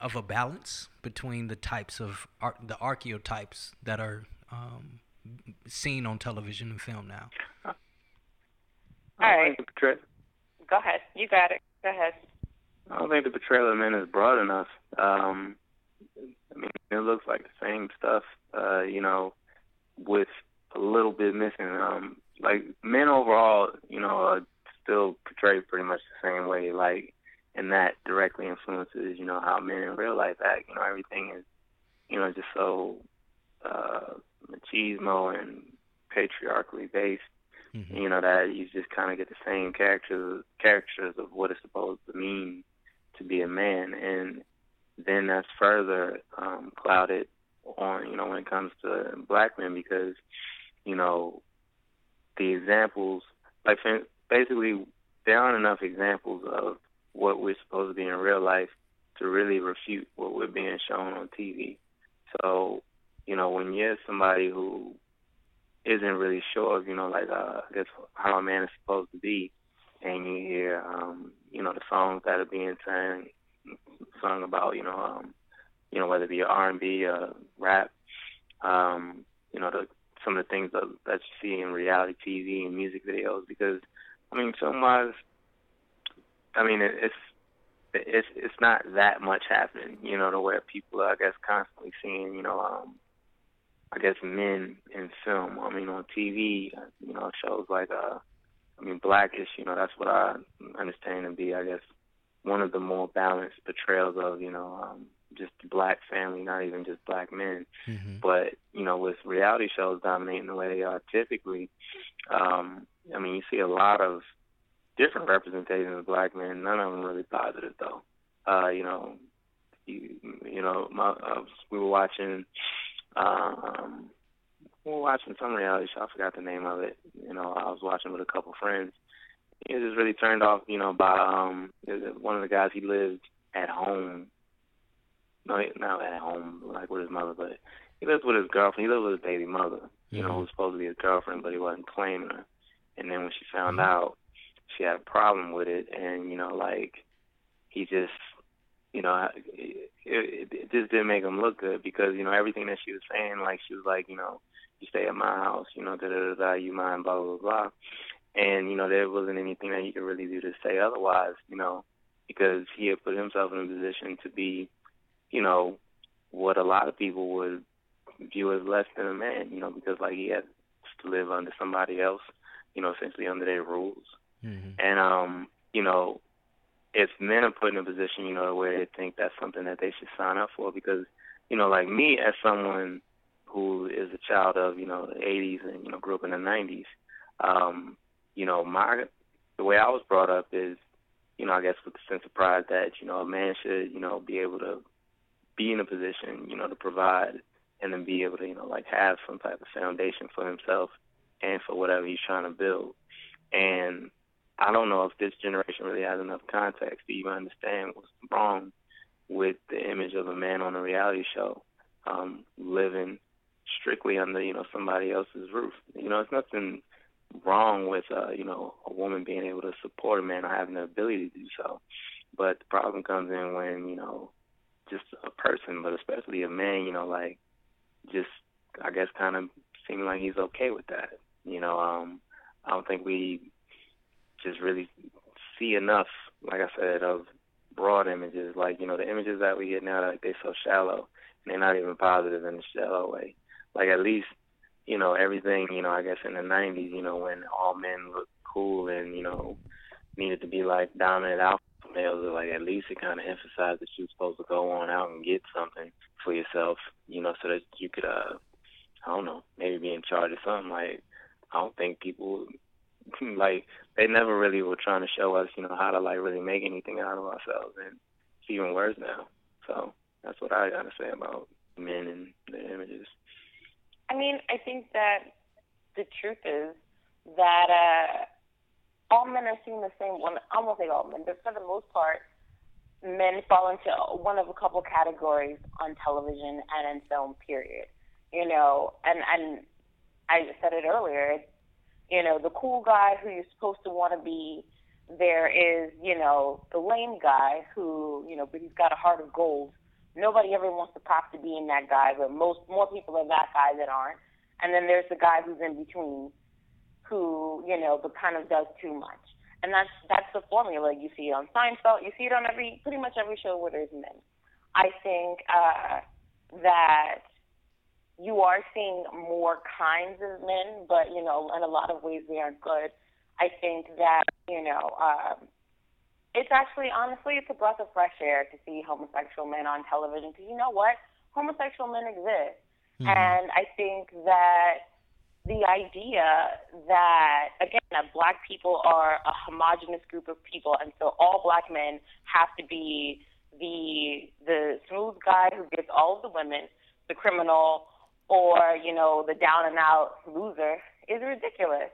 of a balance between the types of ar- the archetypes that are um, seen on television and film now? All I right. think the portray- Go ahead. You got it. Go ahead. I don't think the portrayal of men is broad enough. Um, I mean, it looks like the same stuff, uh, you know, with a little bit missing. Um, like men overall, you know, are still portrayed pretty much the same way. Like, and that directly influences, you know, how men in real life act. You know, everything is, you know, just so uh, machismo and patriarchally based. Mhm. You know that you just kind of get the same characters characters of what it's supposed to mean to be a man, and then that's further um, clouded on you know when it comes to black men because you know the examples like basically there aren't enough examples of what we're supposed to be in real life to really refute what we're being shown on TV. So you know when you're somebody who isn't really sure of, you know, like uh I how a man is supposed to be and you hear um, you know, the songs that are being sung sung about, you know, um, you know, whether it be R and B, uh, rap, um, you know, the some of the things that that you see in reality TV and music videos because I mean film wise I mean it, it's it's it's not that much happening, you know, to where people are I guess constantly seeing, you know, um I guess men in film. I mean, on TV, you know, shows like uh, I mean, Blackish, you know, that's what I understand to be, I guess, one of the more balanced portrayals of, you know, um, just black family, not even just black men. Mm-hmm. But you know, with reality shows dominating the way they are typically, um, I mean, you see a lot of different representations of black men. None of them really positive, though. Uh, you know, you, you know, my, uh, we were watching, um, we were watching some reality show. I forgot the name of it. You know, I was watching with a couple friends. He was just really turned off, you know, by um, one of the guys. He lived at home no, not at home, like with his mother, but he lived with his girlfriend. He lived with his baby mother, you know, who was supposed to be his girlfriend, but he wasn't claiming her. And then when she found Mhm. out, she had a problem with it, and you know, like he just, you know, it, it, it just didn't make him look good because you know everything that she was saying, like she was like, you know, you stay at my house, you know, da da da da, you mind, blah blah blah, and you know there wasn't anything that he could really do to say otherwise, you know, because he had put himself in a position to be you know, what a lot of people would view as less than a man, you know, because like he has to live under somebody else, you know, essentially under their rules. Mm-hmm. And um, you know, if men are put in a position, you know, where they think that's something that they should sign up for because, you know, like me as someone who is a child of, you know, the eighties and, you know, grew up in the nineties, um, you know, my the way I was brought up is, you know, I guess with the sense of pride that, you know, a man should, you know, be able to be in a position, you know, to provide and then be able to, you know, like have some type of foundation for himself and for whatever he's trying to build. And I don't know if this generation really has enough context to even understand what's wrong with the image of a man on a reality show, um, living strictly under, you know, somebody else's roof. You know, it's nothing wrong with uh, you know, a woman being able to support a man or having the ability to do so. But the problem comes in when, you know, just a person, but especially a man, you know, like just I guess kind of seeming like he's okay with that. You know, um, I don't think we just really see enough, like I said, of broad images. Like you know, the images that we get now, like they're so shallow, and they're not even positive in a shallow way. Like at least, you know, everything, you know, I guess in the '90s, you know, when all men looked cool and you know needed to be like dominant alpha males are like at least it kind of emphasized that you're supposed to go on out and get something for yourself, you know, so that you could, uh, I don't know, maybe be in charge of something. Like, I don't think people, like, they never really were trying to show us, you know, how to, like, really make anything out of ourselves. And it's even worse now. So that's what I got to say about men and their images. I mean, I think that the truth is that, uh, all men are seeing the same. Well, I won't say all men, but for the most part, men fall into one of a couple categories on television and in film. Period. You know, and and I said it earlier. You know, the cool guy who you're supposed to want to be. There is, you know, the lame guy who, you know, but he's got a heart of gold. Nobody ever wants to pop to be in that guy, but most more people are that guy than aren't. And then there's the guy who's in between who, you know, but kind of does too much. And that's that's the formula you see on Seinfeld. You see it on every pretty much every show where there's men. I think uh, that you are seeing more kinds of men, but you know, in a lot of ways they aren't good. I think that you know, um, it's actually honestly it's a breath of fresh air to see homosexual men on television because you know what, homosexual men exist, Mhm. and I think that the idea that again that black people are a homogenous group of people and so all black men have to be the the smooth guy who gets all of the women the criminal or you know the down and out loser is ridiculous.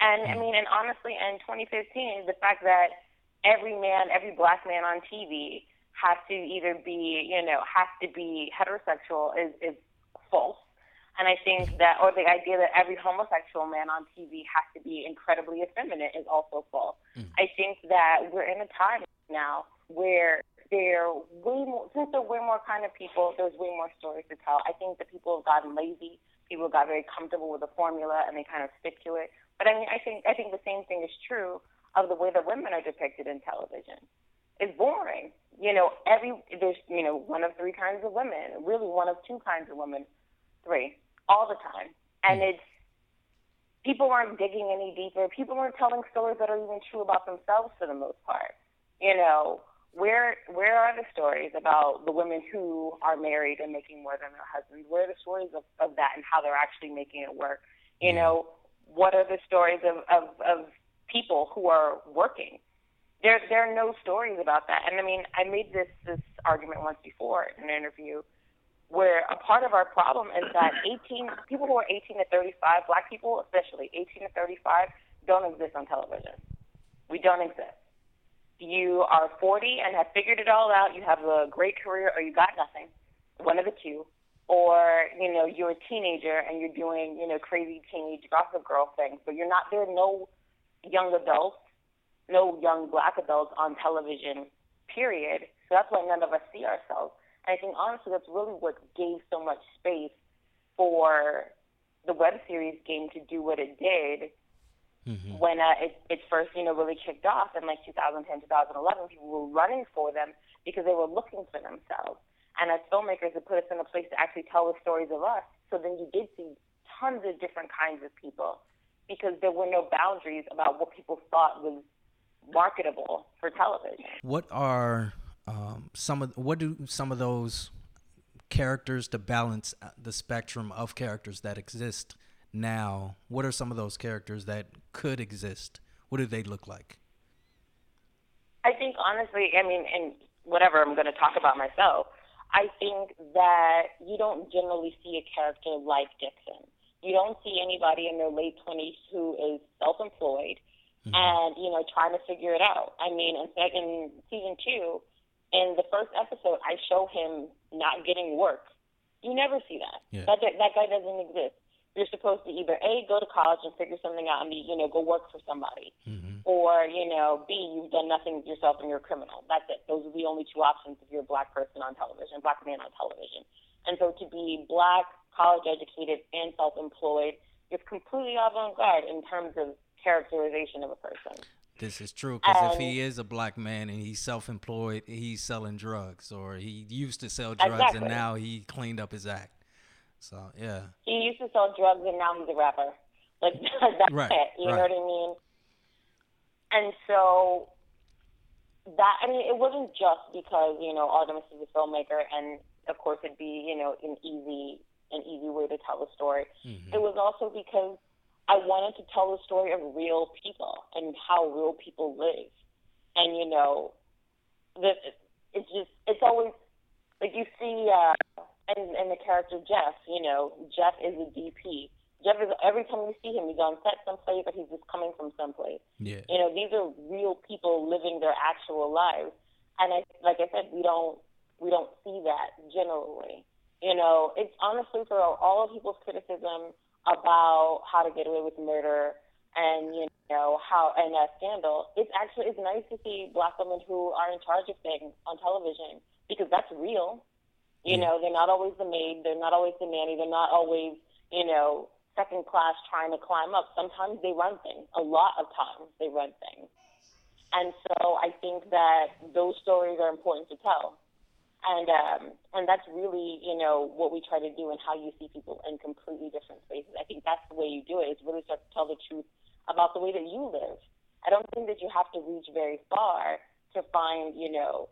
And i mean and honestly in 2015 the fact that every man every black man on tv has to either be you know has to be heterosexual is is false and I think that, or the idea that every homosexual man on TV has to be incredibly effeminate is also false. Mm. I think that we're in a time now where there are way more, since there are way more kind of people, there's way more stories to tell. I think that people have gotten lazy. People got very comfortable with the formula and they kind of stick to it. But I mean, I think I think the same thing is true of the way that women are depicted in television. It's boring. You know, every there's you know one of three kinds of women, really one of two kinds of women, three all the time, and hmm. it's people weren't digging any deeper. People weren't telling stories that are even true about themselves for the most part. You know, where where are the stories about the women who are married and making more than their husbands? Where are the stories of, of that and how they're actually making it work? You hmm. know, what are the stories of, of, of people who are working? There there are no stories about that. And I mean, I made this this argument once before in an interview where a part of our problem is that 18 people who are 18 to 35, black people especially, 18 to 35, don't exist on television. We don't exist. You are 40 and have figured it all out. You have a great career, or you got nothing. One of the two. Or you know you're a teenager and you're doing you know crazy teenage gossip girl things, but you're not. There are no young adults, no young black adults on television. Period. So that's why none of us see ourselves. And I think honestly, that's really what gave so much space for the web series game to do what it did mm-hmm. when uh, it, it first, you know, really kicked off in like 2010, 2011. People were running for them because they were looking for themselves. And as filmmakers, it put us in a place to actually tell the stories of us. So then you did see tons of different kinds of people because there were no boundaries about what people thought was marketable for television. What are um, some of what do some of those characters to balance uh, the spectrum of characters that exist now? What are some of those characters that could exist? What do they look like? I think honestly, I mean, and whatever I'm going to talk about myself, I think that you don't generally see a character like Dixon. You don't see anybody in their late 20s who is self-employed mm-hmm. and you know trying to figure it out. I mean, in, in season two, in the first episode, I show him not getting work. You never see that. Yeah. That that guy doesn't exist. You're supposed to either a go to college and figure something out and be you know go work for somebody, mm-hmm. or you know b you've done nothing with yourself and you're a criminal. That's it. Those are the only two options if you're a black person on television, black man on television. And so to be black, college educated, and self employed is completely avant garde in terms of characterization of a person. This is true because if he is a black man and he's self-employed, he's selling drugs, or he used to sell drugs exactly. and now he cleaned up his act. So yeah, he used to sell drugs and now he's a rapper. Like that's right, it. You right. know what I mean? And so that I mean, it wasn't just because you know Artemis is a filmmaker, and of course it'd be you know an easy an easy way to tell a story. Mm-hmm. It was also because I wanted to tell the story of real people and how real people live. And you know, that it's just it's always like you see uh and and the character Jeff, you know, Jeff is a DP. Jeff is every time you see him, he's on set someplace or he's just coming from someplace. Yeah. You know, these are real people living their actual lives. And I like I said, we don't we don't see that generally. You know, it's honestly for all of people's criticism about how to get away with murder and you know how and a scandal. It's actually it's nice to see black women who are in charge of things on television because that's real. You know, they're not always the maid, they're not always the nanny, they're not always you know second class trying to climb up. Sometimes they run things. A lot of times they run things. And so I think that those stories are important to tell and um, and that's really you know what we try to do and how you see people in completely different spaces. I think that's the way you do it. Is really start to tell the truth about the way that you live. I don't think that you have to reach very far to find you know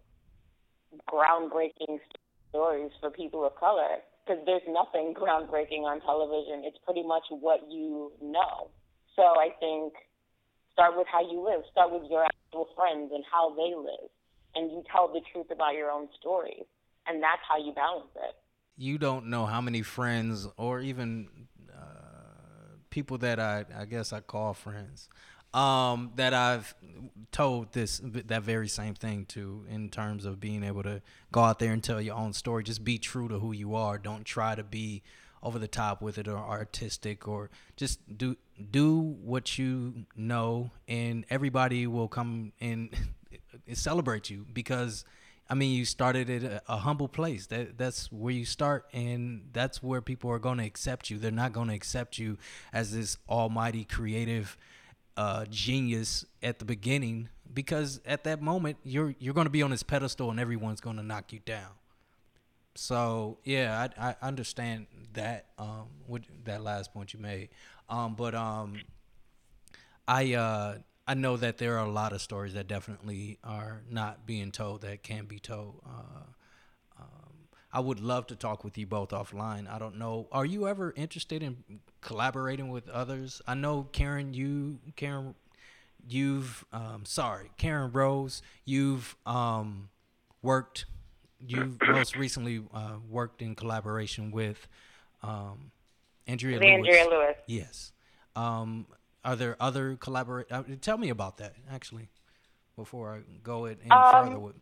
groundbreaking stories for people of color because there's nothing groundbreaking on television. It's pretty much what you know. So I think start with how you live. Start with your actual friends and how they live and you tell the truth about your own story. And that's how you balance it. You don't know how many friends or even uh, people that I, I guess I call friends um, that I've told this that very same thing to in terms of being able to go out there and tell your own story. Just be true to who you are. Don't try to be over the top with it or artistic or just do do what you know and everybody will come and celebrate you because I mean you started at a, a, humble place. That that's where you start and that's where people are going to accept you. They're not going to accept you as this almighty creative uh, genius at the beginning because at that moment you're you're going to be on this pedestal and everyone's going to knock you down. So yeah, I, I understand that um with that last point you made. Um, but um, I uh I know that there are a lot of stories that definitely are not being told that can be told. Uh, um, I would love to talk with you both offline. I don't know. Are you ever interested in collaborating with others? I know Karen, you Karen, you've um, sorry, Karen Rose, you've um, worked. You've most recently uh, worked in collaboration with um, Andrea Lewis. Andrea Lewis. Yes. Are there other collaborate? Uh, tell me about that actually, before I go it any Um, further. With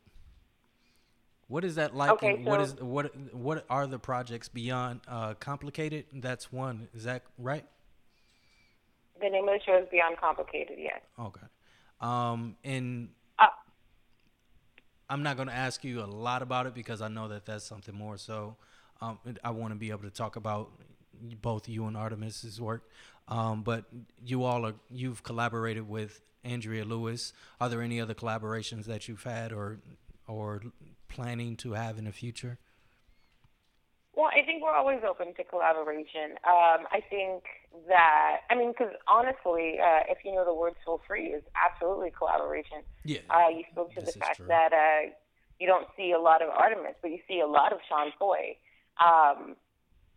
what is that like? okay, and what so- is what what are the projects beyond uh, complicated? That's one. Is that right? The name of the show is Beyond Complicated. Yes. Okay. Um, and Uh, I'm not going to ask you a lot about it because I know that that's something more. So um, I want to be able to talk about both you and Artemus's work. Um, but you all are you've collaborated with Andrea Lewis. Are there any other collaborations that you've had or or planning to have in the future? Well, I think we're always open to collaboration. Um, I think that, I mean, because honestly, uh, if you know the word soul free is absolutely collaboration. Yeah. Uh, you spoke to the fact true. that uh, you don't see a lot of Artemus, but you see a lot of Sean Foy. Um,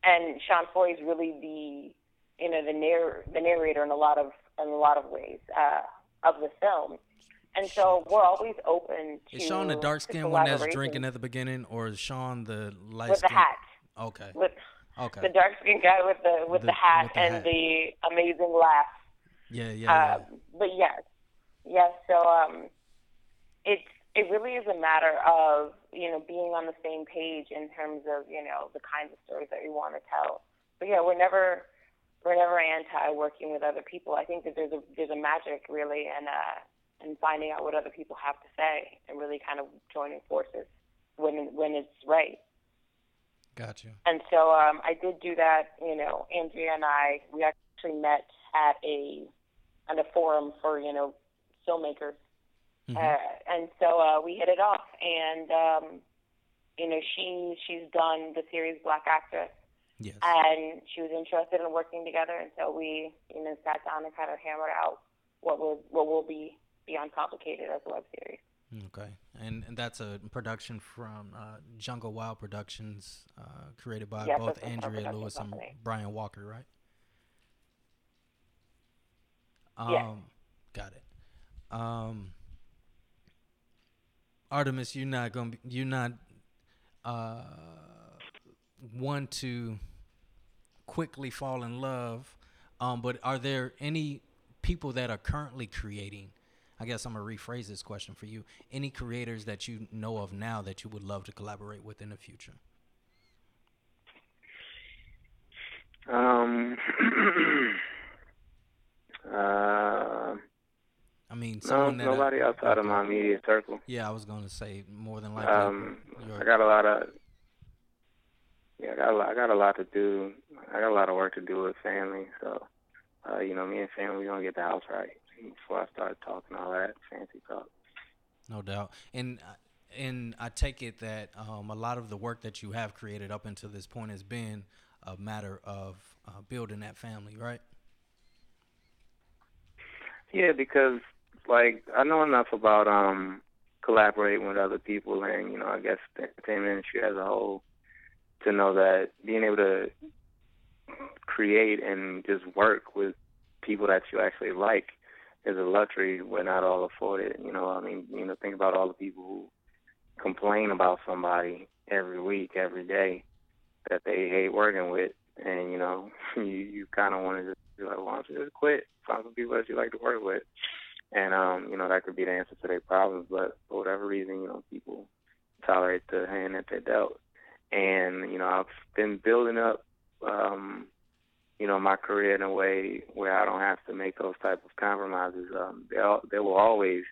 and Sean Foy is really the, you know, the narr- the narrator in a lot of in a lot of ways uh, of the film. And so we're always open to Is Sean the dark skinned one that's drinking at the beginning, or is Sean the light with the hat. Okay. With Okay. the dark skinned guy with the with the, The- hat with the and hat. the amazing laugh. Yeah, yeah, yeah. Um, but yes, yes. So um, it's it really is a matter of you know being on the same page in terms of you know the kinds of stories that we want to tell. But yeah, we're never we're never anti working with other people. I think that there's a there's a magic really in uh in finding out what other people have to say and really kind of joining forces when when it's right. Got you. And so um, I did do that. You know, Andrea and I we actually met at a at a forum for you know filmmakers, Mhm. uh, and so uh, we hit it off. And um, you know, she she's done the series Black Actress, Yes. and she was interested in working together. And so we you know sat down and kind of hammered out what will what will be beyond complicated as a web series. Okay, and, and that's a production from uh, Jungle Wild Productions, uh, created by Yes, both Andrea Lewis and. Brian Walker, right? Um, Yes. Got it. Um, Artemis, you're not gonna be, you're not uh, one to quickly fall in love. Um, but are there any people that are currently creating? I guess I'm gonna rephrase this question for you. Any creators that you know of now that you would love to collaborate with in the future? Um. uh, I mean, no, someone that I- nobody outside of my immediate circle. Yeah, I was gonna say more than likely. Um, your- I got a lot of. Yeah, I got a lot. I got a lot to do. I got a lot of work to do with family. So, uh, you know, me and family, we gonna get the house right before I start talking all that fancy talk. No doubt. And uh, and I take it that um, a lot of the work that you have created up until this point has been a matter of uh, building that family, right? Yeah, because like I know enough about um collaborating with other people and you know I guess the entertainment industry as a whole to know that being able to create and just work with people that you actually like is a luxury we're not all afforded. You know, I mean, you know, think about all the people who complain about somebody every week, every day that they hate working with, and you know, you you kind of want to just be like, why don't you just quit? Find some people that you like to work with, and um, you know, that could be the answer to their problems. But for whatever reason, you know, people tolerate the hand that they're dealt, and you know, I've been building up. um you know, my career in a way where I don't have to make those type of compromises. Um, there, there will always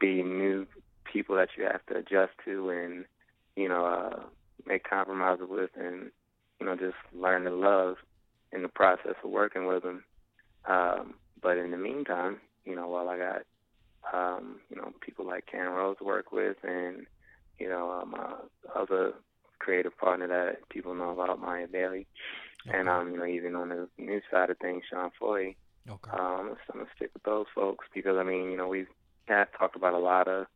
be new people that you have to adjust to and, you know, uh, make compromises with and, you know, just learn to love in the process of working with them. Um, but in the meantime, you know, while I got, um, you know, people like Karen Rose to work with and, you know, um, uh, other creative partner that people know about, Maya Bailey, and um, you know, even on the new side of things, Sean Foy. Okay. Um, so I'm gonna stick with those folks because I mean, you know, we've have talked about a lot of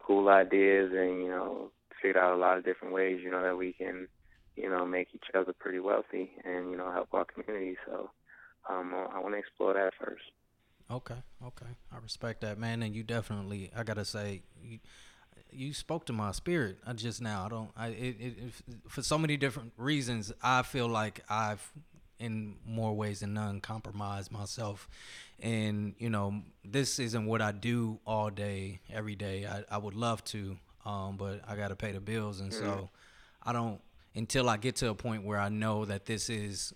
cool ideas and you know, figured out a lot of different ways, you know, that we can, you know, make each other pretty wealthy and you know help our community. So um, I want to explore that first. Okay, okay, I respect that, man. And you definitely, I gotta say, you, you spoke to my spirit uh, just now. I don't, I, it, it, it, for so many different reasons, I feel like I've, in more ways than none, compromised myself. And you know, this isn't what I do all day, every day. I, I would love to, um, but I gotta pay the bills, and so I don't until I get to a point where I know that this is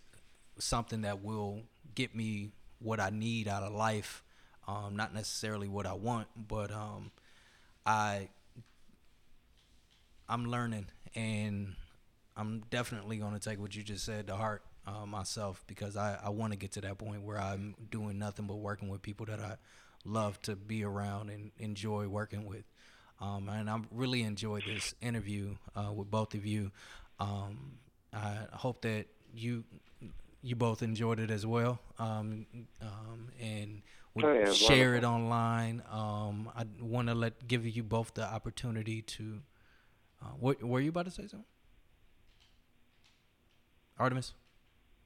something that will get me what I need out of life. Um, not necessarily what I want, but um, I I'm learning, and I'm definitely going to take what you just said to heart uh, myself because I, I want to get to that point where I'm doing nothing but working with people that I love to be around and enjoy working with. Um, and I really enjoyed this interview uh, with both of you. Um, I hope that you you both enjoyed it as well, um, um, and would Oh, yeah, share it online. Um, I want to let give you both the opportunity to. Uh, what were you about to say something, Artemus?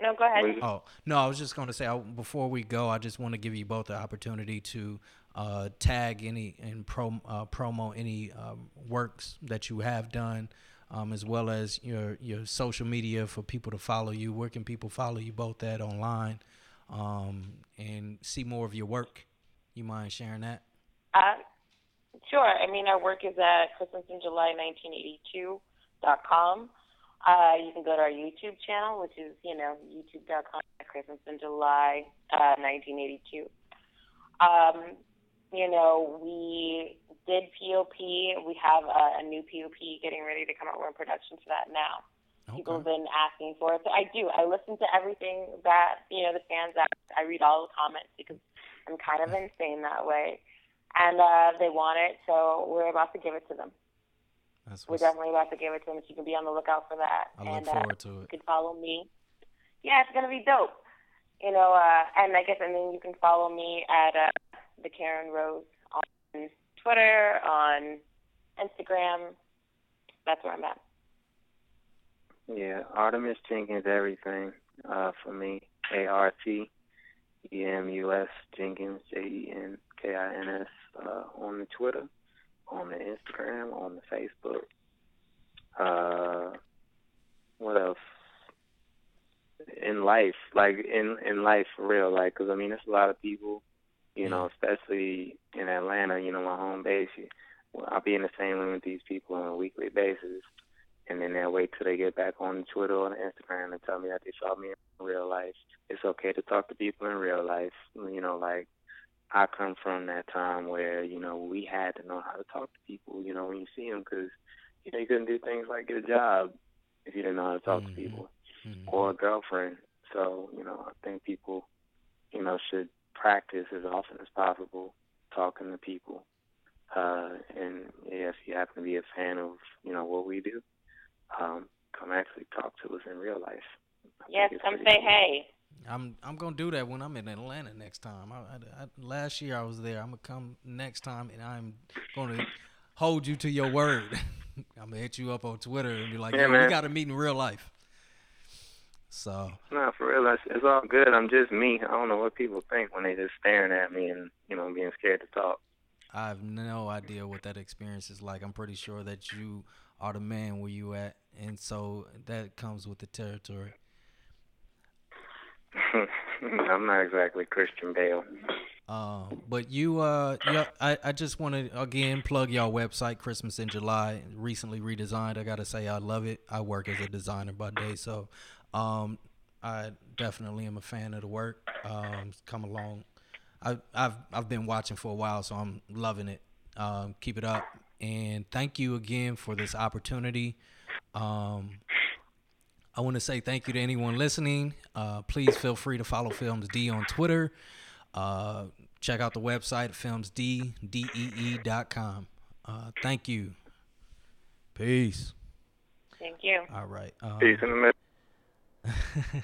No, go ahead. What is it? Oh no, I was just going to say I, before we go, I just want to give you both the opportunity to uh, tag any and pro, uh, promo any um, works that you have done, um, as well as your your social media for people to follow you. Where can people follow you both at online, um, and see more of your work? You mind sharing that? Uh, sure. I mean, our work is at ChristmasInJuly1982.com. Uh, you can go to our YouTube channel, which is, you know, youtube.com Christmas in July uh, 1982. Um, you know, we did POP. We have a, a new POP getting ready to come out. We're in production for that now. People have been asking for it. So I do. I listen to everything that, you know, the fans ask. I read all the comments because I'm kind of insane that way. And uh, they want it, so we're about to give it to them. That's We're what's, definitely about to give it to them, so you can be on the lookout for that. I look and, uh, forward to You can follow me. Yeah, it's gonna be dope. You know, uh, and I guess and then you can follow me at uh, the Karen Rose on Twitter, on Instagram. That's where I'm at. Yeah, Artemus Jenkins, everything uh, for me. A R T E M U S Jenkins, J E N K I N S, uh, on the Twitter, on the Instagram, on the Facebook. Uh, what else? In life, like in in life for real, like, 'cause I mean, there's a lot of people, you know, especially in Atlanta, you know, my home base. You, well, I'll be in the same room with these people on a weekly basis and then they'll wait till they get back on Twitter or on Instagram and tell me that they saw me in real life. It's okay to talk to people in real life. You know, like I come from that time where you know we had to know how to talk to people. You know, when you see them, because you know you couldn't do things like get a job if you didn't know how to talk Mhm. to people Mhm. or a girlfriend. So you know, I think people, you know, should practice as often as possible talking to people. Uh, and yeah, if you happen to be a fan of you know what we do, um, come actually talk to us in real life. I Yes, come say cool. hey. I'm I'm gonna do that when I'm in Atlanta next time. I, I, I, last year I was there. I'm gonna come next time, and I'm gonna hold you to your word. I'm gonna hit you up on Twitter and be like, Yeah, "Yo, we got to meet in real life." So No, for real, it's, it's all good. I'm just me. I don't know what people think when they just staring at me and you know being scared to talk. I have no idea what that experience is like. I'm pretty sure that you are the man where you at, and so that comes with the territory. I'm not exactly Christian Bale. Um, but you, uh, I, I just want to again plug y'all website, Christmas in July, recently redesigned. I gotta say, I love it. I work as a designer by day, so um, I definitely am a fan of the work. Um, come along. I, I've I've been watching for a while, so I'm loving it. Um, keep it up, and thank you again for this opportunity. Um, I want to say thank you to anyone listening. Uh, please feel free to follow Films D on Twitter. Uh, check out the website filmsddee.com. Uh, thank you. Peace. Thank you. All right. Um, Peace in the middle.